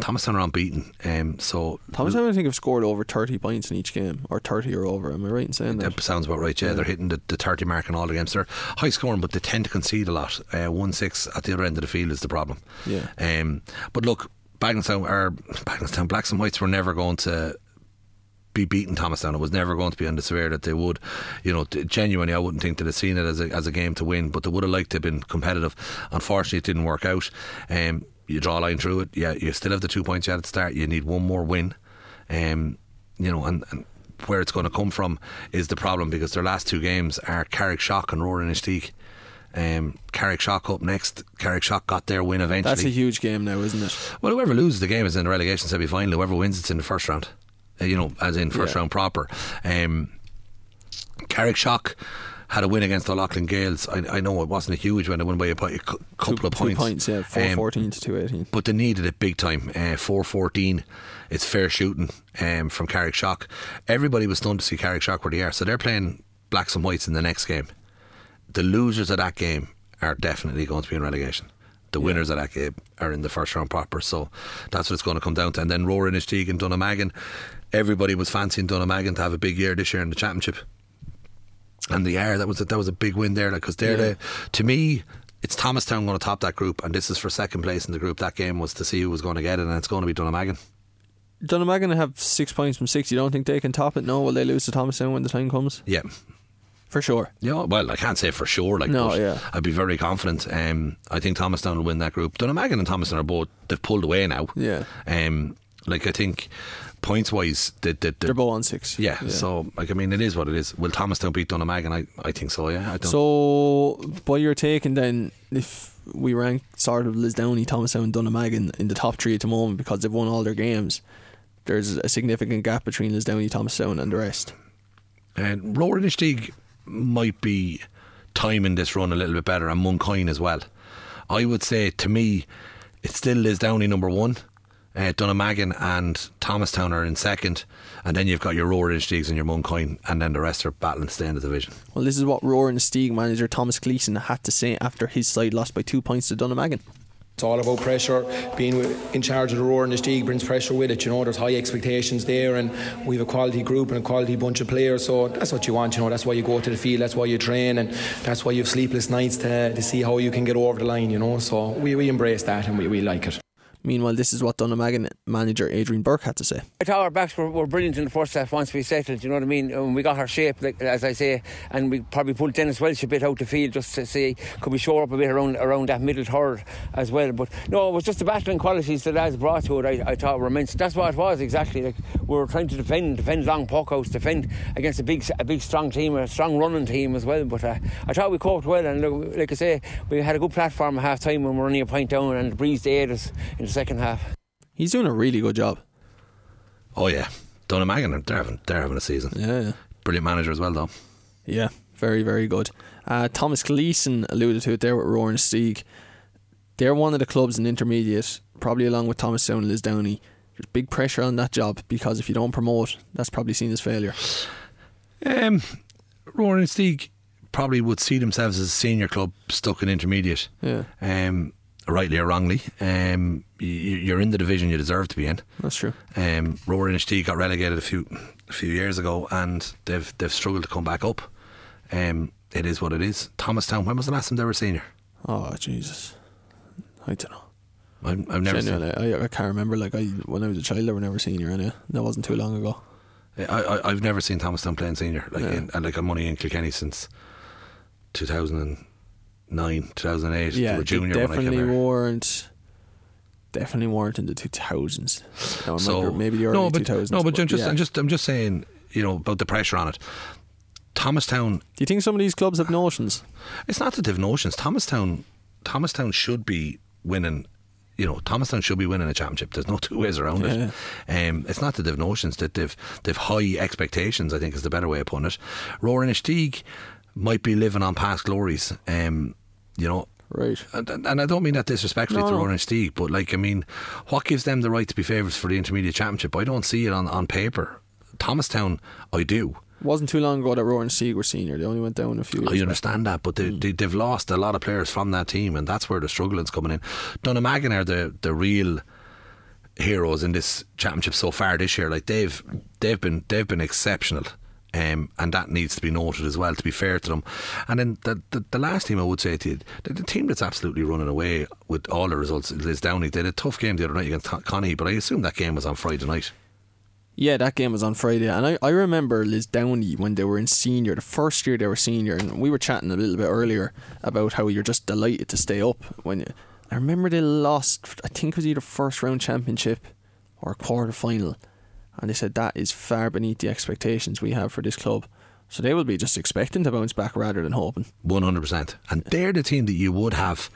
Thomastown are unbeaten. Um, so Thomas, I think have scored over 30 points in each game, or 30 or over. Am I right in saying that? That sounds about right. Yeah, they're hitting the, the thirty mark in all the games. They're high scoring, but they tend to concede a lot. Uh, One six at the other end of the field is the problem. Yeah. Um, but look, Bagnallstown or Bagnallstown Blacks and Whites were never going to be beating Thomastown. It was never going to be on the severe that they would. You know, genuinely, I wouldn't think they'd have seen it as a, as a game to win, but they would have liked to have been competitive. Unfortunately, it didn't work out. Um, you draw a line through it. Yeah, you still have the two points you had at the start. You need one more win. Um, you know, and, and where it's going to come from is the problem because their last two games are Carrickshock and Rower-Inistioge. Um, Carrickshock up next. Carrickshock got their win eventually. That's a huge game now, isn't it? Well, whoever loses the game is in the relegation semi final. Whoever wins, it's in the first round. Uh, you know, as in first Yeah. round proper. Um, Carrickshock had a win against O'Loughlin Gaels. I, I know it wasn't a huge win. They won by a, a couple two, of points. Two points, yeah. Um, 414 to 218. but they needed it big time. Uh, 414. It's fair shooting um, from Carrickshock. Everybody was stunned to see Carrickshock where they are. So they're playing blacks and whites in the next game. The losers of that game are definitely going to be in relegation. The winners of that game are in the first round proper. So that's what it's going to come down to. And then Rower-Inistioge and Dunnamaggin. Everybody was fancying Dunnamaggin to have a big year this year in the championship. And they are. That was a, that was a big win there because they're Yeah. the to me. It's Thomastown going to top that group, and this is for second place in the group. That game was to see who was going to get it, and it's going to be Dunnamaggin. Dunnamaggin have six points from six. You don't think they can top it? No, will they lose to Thomastown when the time comes? Yeah, For sure. yeah. Well, I can't say for sure. Like, No, yeah. I'd be very confident. Um, I think Thomastown will win that group. Dunnamaggin and Thomastown are both they've pulled away now. Yeah. Um, like I think points wise, the, the, the, They're both on six. yeah, So like I mean, it is what it is. Will Thomastown beat Dunnamaggin? I I think so. Yeah. I don't. So, by your taking then, if we rank sort of Liz Lisdowney, Thomastown, and Dunnamaggin in the top three at the moment because they've won all their games, there's a significant gap between Liz Lisdowney, Thomastown, and the rest. And Rower-Inistioge might be timing this run a little bit better, and Mooncoin as well. I would say to me, it still is Downey number one. Uh, Dunnamaggin and Thomastown are in second, and then you've got your Rower Inistigues and your Mooncoin, and then the rest are battling to stay in the division. Well, this is what Rower-Inistioge manager Thomas Gleeson had to say after his side lost by two points to Dunnamaggin. It's all about pressure. Being in charge of the roar and the Steag brings pressure with it. You know, there's high expectations there, and we have a quality group and a quality bunch of players. So that's what you want. You know, that's why you go to the field. That's why you train, and that's why you have sleepless nights to, to see how you can get over the line. You know, so we, we embrace that and we, we like it. Meanwhile, this is what Dunnamaggin manager Adrian Burke had to say. I thought our backs were, were brilliant in the first half once we settled, you know what I mean? And we got our shape, like, as I say, and we probably pulled Dennis Welsh a bit out the field just to see could we shore up a bit around around that middle third as well. But no, it was just the battling qualities that lads brought to it, I, I thought were immense. That's what it was exactly. Like we were trying to defend, defend long puck outs, defend against a big, a big strong team, a strong running team as well. But uh, I thought we coped well, and like I say, we had a good platform at half time when we were only a point down, and the breeze aid us in the second half. He's doing a really good job. Oh yeah, Dunnamaggin, they're having they're having a season. Yeah, yeah. Brilliant manager as well, though. Yeah, very, very good. Uh, Thomas Gleeson alluded to it there with Rower-Inistioge. They're one of the clubs in intermediate, probably along with Thomastown and Lisdowney. There's big pressure on that job because if you don't promote, that's probably seen as failure. Um, Rower-Inistioge probably would see themselves as a senior club stuck in intermediate. Yeah. Um, rightly or wrongly. Um, you, you're in the division you deserve to be in. That's true. Um, Rower Inistigues got relegated a few a few years ago, and they've they've struggled to come back up. Um, it is what it is. Thomastown. When was the last time they were senior? Oh Jesus, I don't know. I've, I've never seen. Genuinely, I, I can't remember. Like I, when I was a child, they were never senior. Anyway, that wasn't too long ago. I, I I've never seen Thomastown playing senior. Like Yeah. in, like I'm only in Kilkenny since 2009, 2008. they Yeah, they junior when I definitely weren't. Definitely weren't in the two thousands. No, So maybe, the early no, but two thousands. no, but, I'm just yeah. I'm just I'm just saying you know about the pressure on it. Thomastown. Do you think some of these clubs have notions? It's not that they've notions. Thomastown, Thomastown should be winning. You know, Thomastown should be winning a championship. There's no two ways around it. Um, it's not that they've notions that they've they've high expectations. I think is the better way of putting it. Rower-Inistioge might be living on past glories. Um, you know. Right. And, and I don't mean that disrespectfully No, to. Rower-Inistioge, but like I mean, what gives them the right to be favourites for the intermediate championship? I don't see it on, on paper. Thomastown, I do. Wasn't too long ago that Rower-Inistioge were senior. They only went down a few years. I understand that, but they, they, they've lost a lot of players from that team, and that's where the struggling's coming in. Dunnamaggin are the, the real heroes in this championship so far this year. Like they've they've been they've been exceptional. Um, and that needs to be noted as well, to be fair to them. And then the, the, the last team I would say to you, the, the team that's absolutely running away with all the results is Downey. They had a tough game the other night against Connie, but I assume that game was on Friday night. Yeah, that game was on Friday, and I, I remember Lisdowney when they were in senior, the first year they were senior, and we were chatting a little bit earlier about how you're just delighted to stay up. When you, I remember they lost, I think it was either first round championship or quarter final, and they said that is far beneath the expectations we have for this club. So they will be just expecting to bounce back rather than hoping. One hundred percent. And they're the team that you would have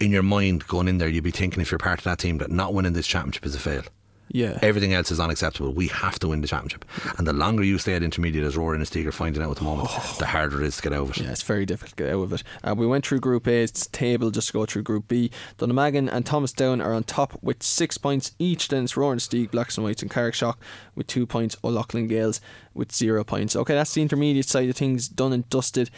in your mind going in there. You'd be thinking if you're part of that team that not winning this championship is a fail. Yeah. Everything else is unacceptable. We have to win the championship. And the longer you stay at intermediate, as Rower-Inistioge are finding out at the moment, the harder it is to get out of it. Yeah, it's very difficult to get out of it. Uh, we went through Group A's table just to go through Group B. Dunnamaggin and Thomastown are on top with six points each. Then it's Rower-Inistioge, Blacks and Whites, and Carrickshock with two points. O'Loughlin Gaels with zero points. Okay, that's the intermediate side of things done and dusted.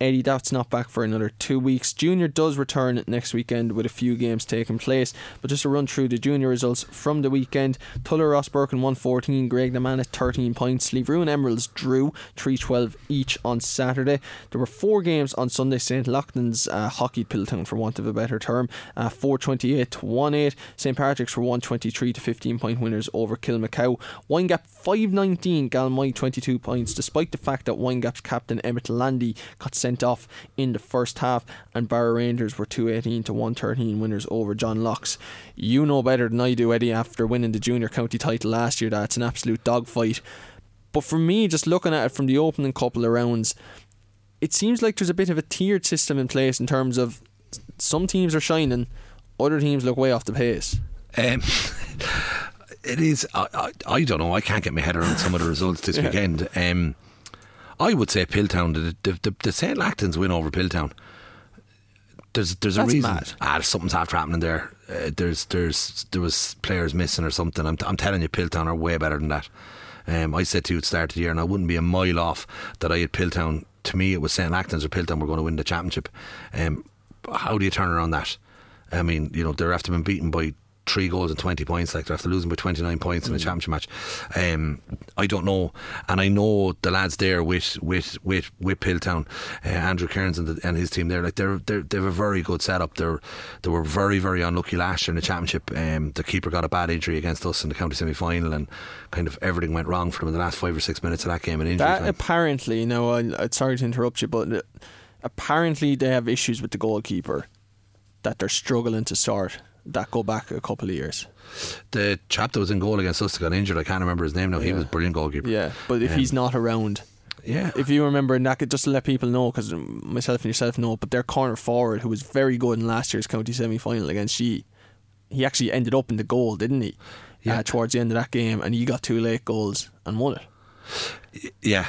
Eddie, that's not back for another two weeks. Junior does return next weekend with a few games taking place. But just to run through the junior results from the weekend Tullogher Rosbercon 114, Graiguenamanagh 13 points. Leave Ruin Emeralds drew 312 each on Saturday. There were four games on Sunday. St. Lachtain's uh, hockeyed Piltown, for want of a better term, uh, 428 to 1 8. St. Patrick's were 123 to 15 point winners over Kilmacow. Windgap 519, Galmoy 22 points, despite the fact that Windgap's captain Emmett Landy got sent off in the first half, and Barrow Rangers were 218 to 113 winners over John Lockes. You know better than I do, Eddie, after winning the junior county title last year, that's an absolute dogfight. But for me, just looking at it from the opening couple of rounds, it seems like there's a bit of a tiered system in place in terms of some teams are shining, other teams look way off the pace. Um, it is. I, I, I don't know. I can't get my head around some of the results this Yeah. weekend. Um, I would say Piltown. The, the, the, the St. Lachtain's win over Piltown. There's there's a reason. mad. Ah, there's something's after happening there. uh, there's there's there was players missing or something. I'm, I'm telling you, Piltown are way better than that. Um, I said to you at the start of the year, and I wouldn't be a mile off that I had Piltown. To me, it was St. Lachtain's or Piltown were going to win the championship. Um, how do you turn around that? I mean, you know, they're after being beaten by three goals and 20 points. Like after losing by 29 points in a championship match. Um, I don't know. And I know the lads there with with with, with Piltown, uh, Andrew Cairns and, the, and his team there, like they're, they're, they have a very good setup. They're, they were very, very unlucky last year in the championship. Um, the keeper got a bad injury against us in the county semi final and kind of everything went wrong for them in the last five or six minutes of that game. And injury That time. apparently, you know, I, I'm sorry to interrupt you, but uh, apparently they have issues with the goalkeeper that they're struggling to sort that go back a couple of years. the chap that was in goal against us that got injured, I can't remember his name now. He was a brilliant goalkeeper. Yeah, but if Um, he's not around, yeah, if you remember, and that could just to let people know, because myself and yourself know, but their corner forward, who was very good in last year's county semi final against G, he actually ended up in the goal, didn't he? Yeah. Uh, towards the end of that game, and he got two late goals and won it. Yeah,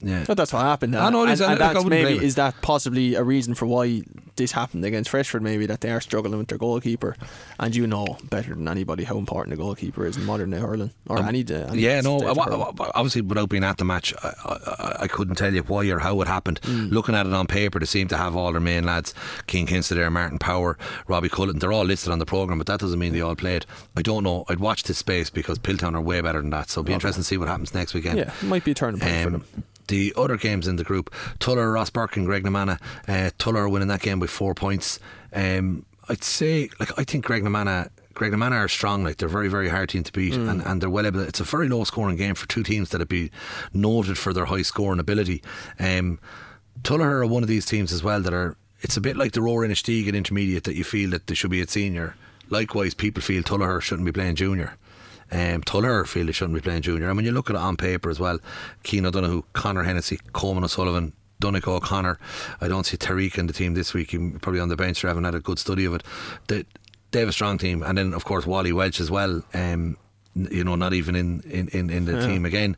yeah. But that's what happened. I know and, is, and and, that's maybe is that possibly a reason for why this happened against Freshford? Maybe that they are struggling with their goalkeeper, and you know better than anybody how important a goalkeeper is in modern day hurling or any day. any Um, yeah, no. stage I, of wa- hurling. wa- obviously, without being at the match, I, I, I couldn't tell you why or how it happened. Mm. Looking at it on paper, they seem to have all their main lads: King Kinster there, Martin Power, Robbie Cullen. They're all listed on the program, but that doesn't mean they all played. I don't know. I'd watch this space because Piltown are way better than that. So it'll be interesting to see what happens next weekend. Yeah, might be a turning point for Um, them. The other games in the group, Tullogher, Ross Burke, and Graiguenamanagh. Uh, Tullogher winning that game by four points. Um, I'd say, like, I think Graiguenamanagh. Greg Namana are strong, like they're a very, very hard team to beat, and, and they're well able. It's a very low scoring game for two teams that would be noted for their high scoring ability. Um, Tullogher are one of these teams as well that are. It's a bit like the Rower-Inistioge at intermediate that you feel that they should be at senior. Likewise, people feel Tullogher shouldn't be playing junior. Um, Tullogher feel they shouldn't be playing junior. And when you look at it on paper as well, Keane O'Donoghue, Connor Hennessy, Coleman O'Sullivan, Donegal O'Connor. I don't see Tariq in the team this week. He's probably on the bench. They haven't had a good study of it. They, they have a strong team, and then of course Wally Welch as well. Um, you know, not even in in, in, in the Yeah. team again.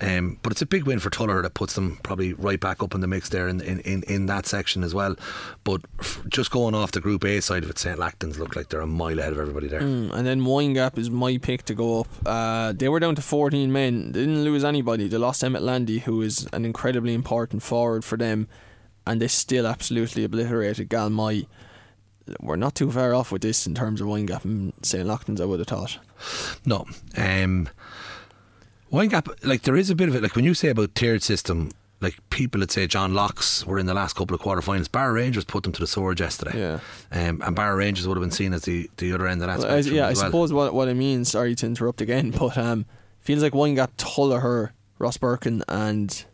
Um, but it's a big win for Tullogher that puts them probably right back up in the mix there in in, in, in that section as well. But f- just going off the Group A side of it, St Lachtain's look like they're a mile ahead of everybody there. Mm, and then Windgap is my pick to go up. Uh, they were down to 14 men. They didn't lose anybody. They lost Emmett Landy, who is an incredibly important forward for them, and they still absolutely obliterated Galmoy. We're not too far off with this in terms of Windgap and St. Lachtain's, I would have thought. No. Um, Windgap, like there is a bit of it. Like when you say about tiered system, like people that say John Lockes were in the last couple of quarterfinals. Barrow Rangers put them to the sword yesterday. Yeah. Um, and Barrow Rangers would have been seen as the, the other end of that Well, I- yeah, I well. suppose what what I mean. Sorry to interrupt again, but um, feels like Wine Gap, Tullogher, Ross Birkin, and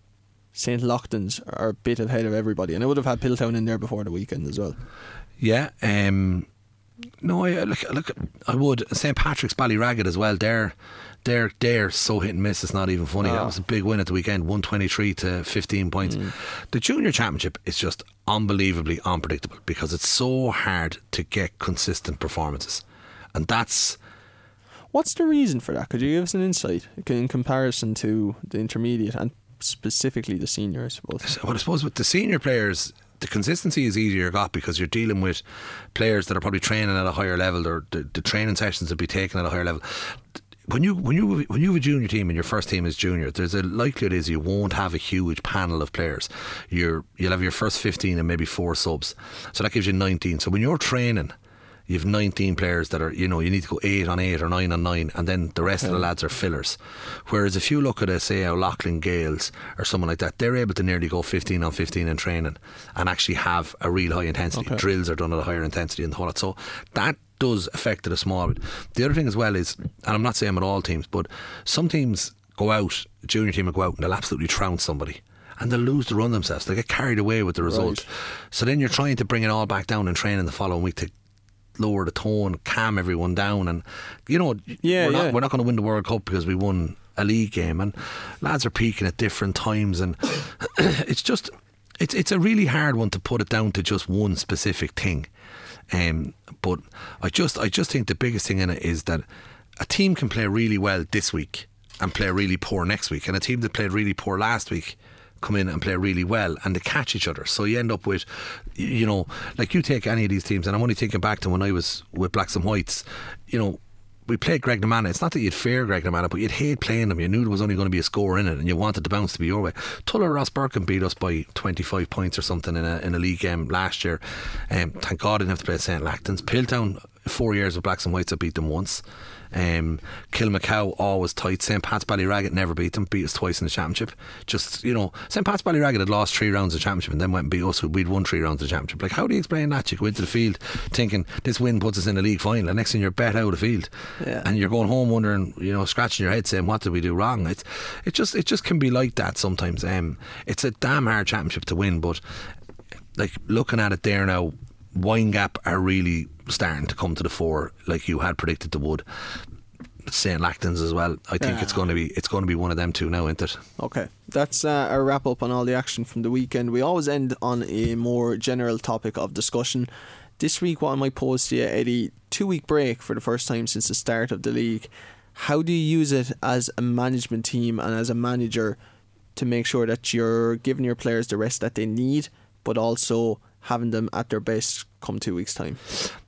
St. Lachtain's are a bit ahead of everybody, and I would have had Piltown in there before the weekend as well. Yeah. Um, no, I look, look. I would St Patrick's Ballyragget as well. They're they're they're so hit and miss. It's not even funny. That Ah. was a big win at the weekend, one twenty three to fifteen points. The junior championship is just unbelievably unpredictable because it's so hard to get consistent performances, and that's What's the reason for that? Could you give us an insight in comparison to the intermediate and specifically the senior, I suppose? Well, I suppose with the senior players, the consistency is easier got because you're dealing with players that are probably training at a higher level, or the, the training sessions will be taken at a higher level. When you when you when you have a junior team and your first team is junior, there's a likelihood is you won't have a huge panel of players. You're you'll have your first fifteen and maybe four subs, so that gives you nineteen. So when you're training. You have 19 players that are, you know, you need to go 8 on 8 or 9 on 9, and then the rest of the lads are fillers. Whereas if you look at, a, say, Lachlan Gales or someone like that, they're able to nearly go 15 on 15 in training and actually have a real high intensity. Okay. Drills are done at a higher intensity and the whole lot. So that does affect it a small bit. The other thing as well is, and I'm not saying with all teams, but some teams go out, junior team will go out and they'll absolutely trounce somebody. And they'll lose the run themselves. They get carried away with the result. So then you're trying to bring it all back down in training the following week to lower the tone, calm everyone down, and you know, Yeah, we're not yeah. we're not going to win the World Cup because we won a league game, and lads are peaking at different times, and it's just it's it's a really hard one to put it down to just one specific thing. Um, but I just I just think the biggest thing in it is that a team can play really well this week and play really poor next week, and a team that played really poor last week come in and play really well and they catch each other. So you end up with, you know, like you take any of these teams, and I'm only thinking back to when I was with Blacks and Whites, you know, we played Graiguenamanagh. It's not that you'd fear Graiguenamanagh, but you'd hate playing him. You knew there was only going to be a score in it, and you wanted the bounce to be your way. Tulla Rosbercon beat us by 25 points or something in a in a league game last year. Um, thank God I didn't have to play St Lachtain's. Piltown, four years with Blacks and Whites, I beat them once. Um, Kilmacow always tight. St Pat's Ballyragget never beat them. Beat us twice in the championship. Just you know, St Pat's Ballyragget had lost three rounds of championship and then went and beat us. We'd won three rounds of championship. Like how do you explain that? You go into the field thinking this win puts us in the league final, and next thing you're bet out of the field, Yeah. and you're going home wondering, you know, scratching your head saying, what did we do wrong? It's it just it just can be like that sometimes. Um, it's a damn hard championship to win, but like looking at it there now, Windgap are really starting to come to the fore, like you had predicted they would. St Lachtain's as well. I think it's going to be it's going to be one of them two now, isn't it? Okay, that's uh, our wrap up on all the action from the weekend. We always end on a more general topic of discussion. This week, what I might pose to you, Eddie, two week break for the first time since the start of the league. How do you use it as a management team and as a manager to make sure that you're giving your players the rest that they need, but also having them at their best come two weeks' time?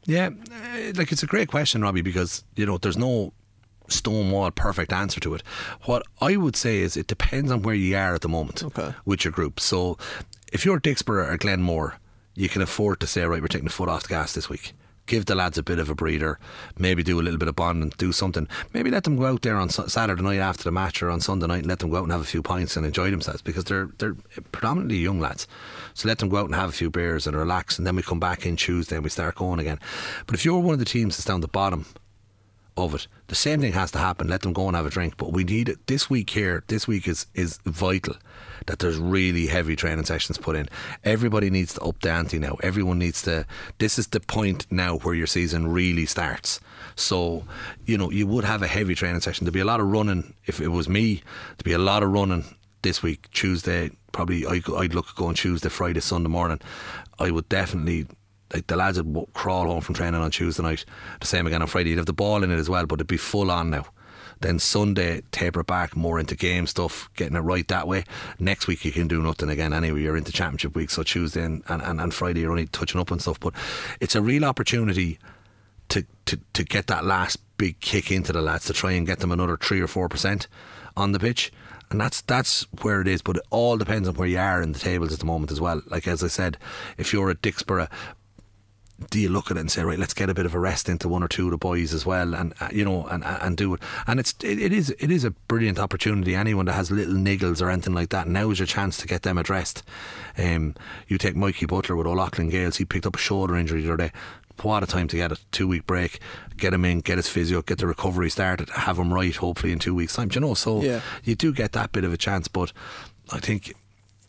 Yeah, eh, like it's a great question, Robbie, because you know there's no stonewall perfect answer to it. What I would say is it depends on where you are at the moment with your group. So if you're Dicksboro or Glenmore, you can afford to say, right, we're taking the foot off the gas this week. Give the lads a bit of a breather. Maybe do a little bit of bonding, do something. Maybe let them go out there on Saturday night after the match or on Sunday night and let them go out and have a few pints and enjoy themselves because they're they're predominantly young lads. So let them go out and have a few beers and relax, and then we come back in Tuesday and we start going again. But if you're one of the teams that's down the bottom of it. The same thing has to happen. Let them go and have a drink. But we need it this week here. This week is is vital that there's really heavy training sessions put in. Everybody needs to up the ante now. Everyone needs to. This is the point now where your season really starts. So you know you would have a heavy training session. There'd be a lot of running. If it was me, there'd be a lot of running this week. Tuesday, probably I, I'd look going Tuesday, Friday, Sunday morning. I would definitely like the lads would crawl home from training on Tuesday night. The same again on Friday. You'd have the ball in it as well, but it'd be full on now. Then Sunday, taper back more into game stuff, getting it right that way. Next week, you can do nothing again anyway. You're into championship week, so Tuesday and, and, and, and Friday, you're only touching up and stuff. But it's a real opportunity to, to, to get that last big kick into the lads to try and get them another three or four percent on the pitch. And that's that's where it is, but it all depends on where you are in the tables at the moment as well. Like as I said, if you're at Dicksboro, do you look at it and say, right, let's get a bit of a rest into one or two of the boys as well, and uh, you know, and and do it. And it's it, it is it is a brilliant opportunity. Anyone that has little niggles or anything like that, now is your chance to get them addressed. Um, you take Mikey Butler with O'Loughlin Gaels. He picked up a shoulder injury the other day. What a time to get a two week break, get him in, get his physio, get the recovery started, have him right, hopefully in two weeks' time. Do you know, so Yeah. you do get that bit of a chance, but I think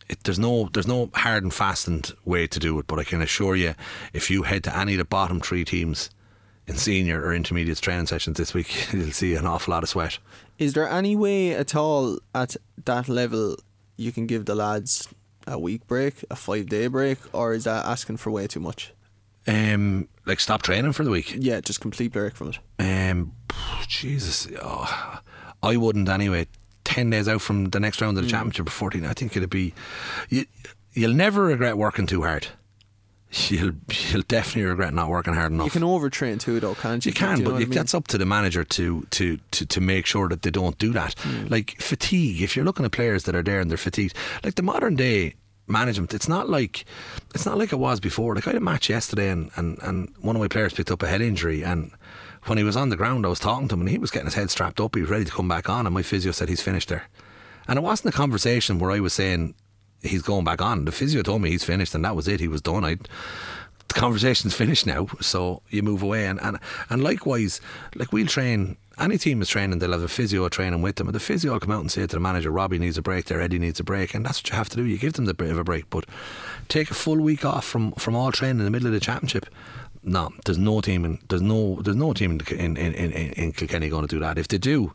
it, there's no there's no hard and fastened way to do it. But I can assure you, if you head to any of the bottom three teams in senior or intermediate training sessions this week, you'll see an awful lot of sweat. Is there any way at all at that level you can give the lads a week break, a five day break, or is that asking for way too much? Um, like stop training for the week. Yeah, just complete break from it. Um, Jesus, oh, I wouldn't anyway. Ten days out from the next round of the mm. championship, or fourteen, I think it'd be. You, you'll never regret working too hard. You'll you'll definitely regret not working hard enough. You can overtrain too, though, can't you? You can, Do know but I you, mean? that's up to the manager to, to, to, to make sure that they don't do that. Mm. Like fatigue, if you're looking at players that are there and they're fatigued, like the modern day management, it's not like it's not like it was before. Like I had a match yesterday and, and, and one of my players picked up a head injury and when he was on the ground I was talking to him and he was getting his head strapped up, he was ready to come back on and my physio said he's finished there. And it wasn't a conversation where I was saying he's going back on. The physio told me he's finished and that was it, he was done. I the conversation's finished now, so you move away. And, and, and likewise, like we'll train, any team is training, they'll have a physio training with them, and the physio will come out and say to the manager, Robbie needs a break there, Eddie needs a break, and that's what you have to do. You give them the bit of a break, but take a full week off from, from all training in the middle of the championship. No, there's no team in there's no there's no team in in, in, in, in Kilkenny going to do that. If they do,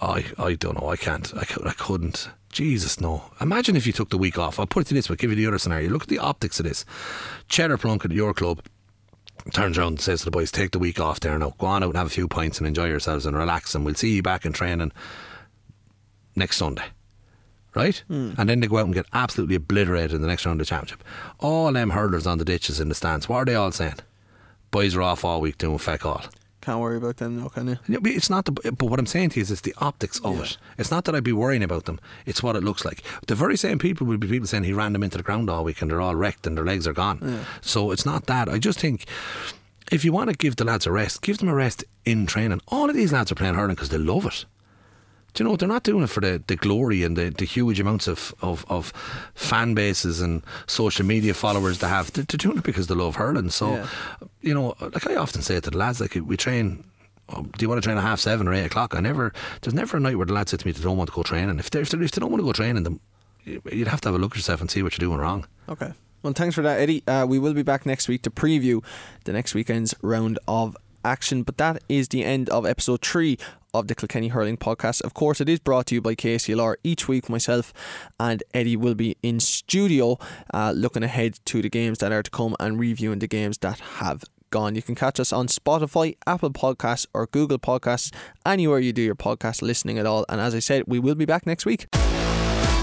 I I don't know. I can't. I, I couldn't. Jesus, no. Imagine if you took the week off. I'll put it to this way. Give you the other scenario. Look at the optics of this. Cheddar Plunkett at your club turns around and says to the boys, "Take the week off there now. Go on out and have a few pints and enjoy yourselves and relax. And we'll see you back in training next Sunday." right? Hmm. And then they go out and get absolutely obliterated in the next round of the championship. All them hurlers on the ditches in the stands, what are they all saying? Boys are off all week doing feck all. Can't worry about them now, can you? Yeah, but It's not the, but what I'm saying to you is it's the optics of it. It's not that I'd be worrying about them. It's what it looks like. The very same people will be people saying he ran them into the ground all week and they're all wrecked and their legs are gone. So it's not that. I just think if you want to give the lads a rest, give them a rest in training. All of these lads are playing hurling because they love it. Do you know they're not doing it for the, the glory and the, the huge amounts of, of, of fan bases and social media followers they have. They're, they're doing it because they love hurling. So, Yeah. you know, like I often say to the lads, like we train. oh, Do you want to train at half seven or eight o'clock? I never. There's never a night where the lads say to me they don't want to go training. If they if they, if they don't want to go training, then you'd have to have a look at yourself and see what you're doing wrong. Okay. Well, thanks for that, Eddie. Uh, we will be back next week to preview the next weekend's round of action. But that is the end of episode three of the Kilkenny Hurling podcast. Of course, it is brought to you by KCLR. Each week, myself and Eddie will be in studio uh, looking ahead to the games that are to come and reviewing the games that have gone. You can catch us on Spotify, Apple Podcasts, or Google Podcasts, anywhere you do your podcast listening at all. And as I said, we will be back next week.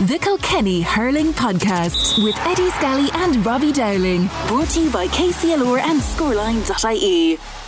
The Kilkenny Hurling Podcast with Eddie Scally and Robbie Dowling. Brought to you by KCLR and Scoreline.ie.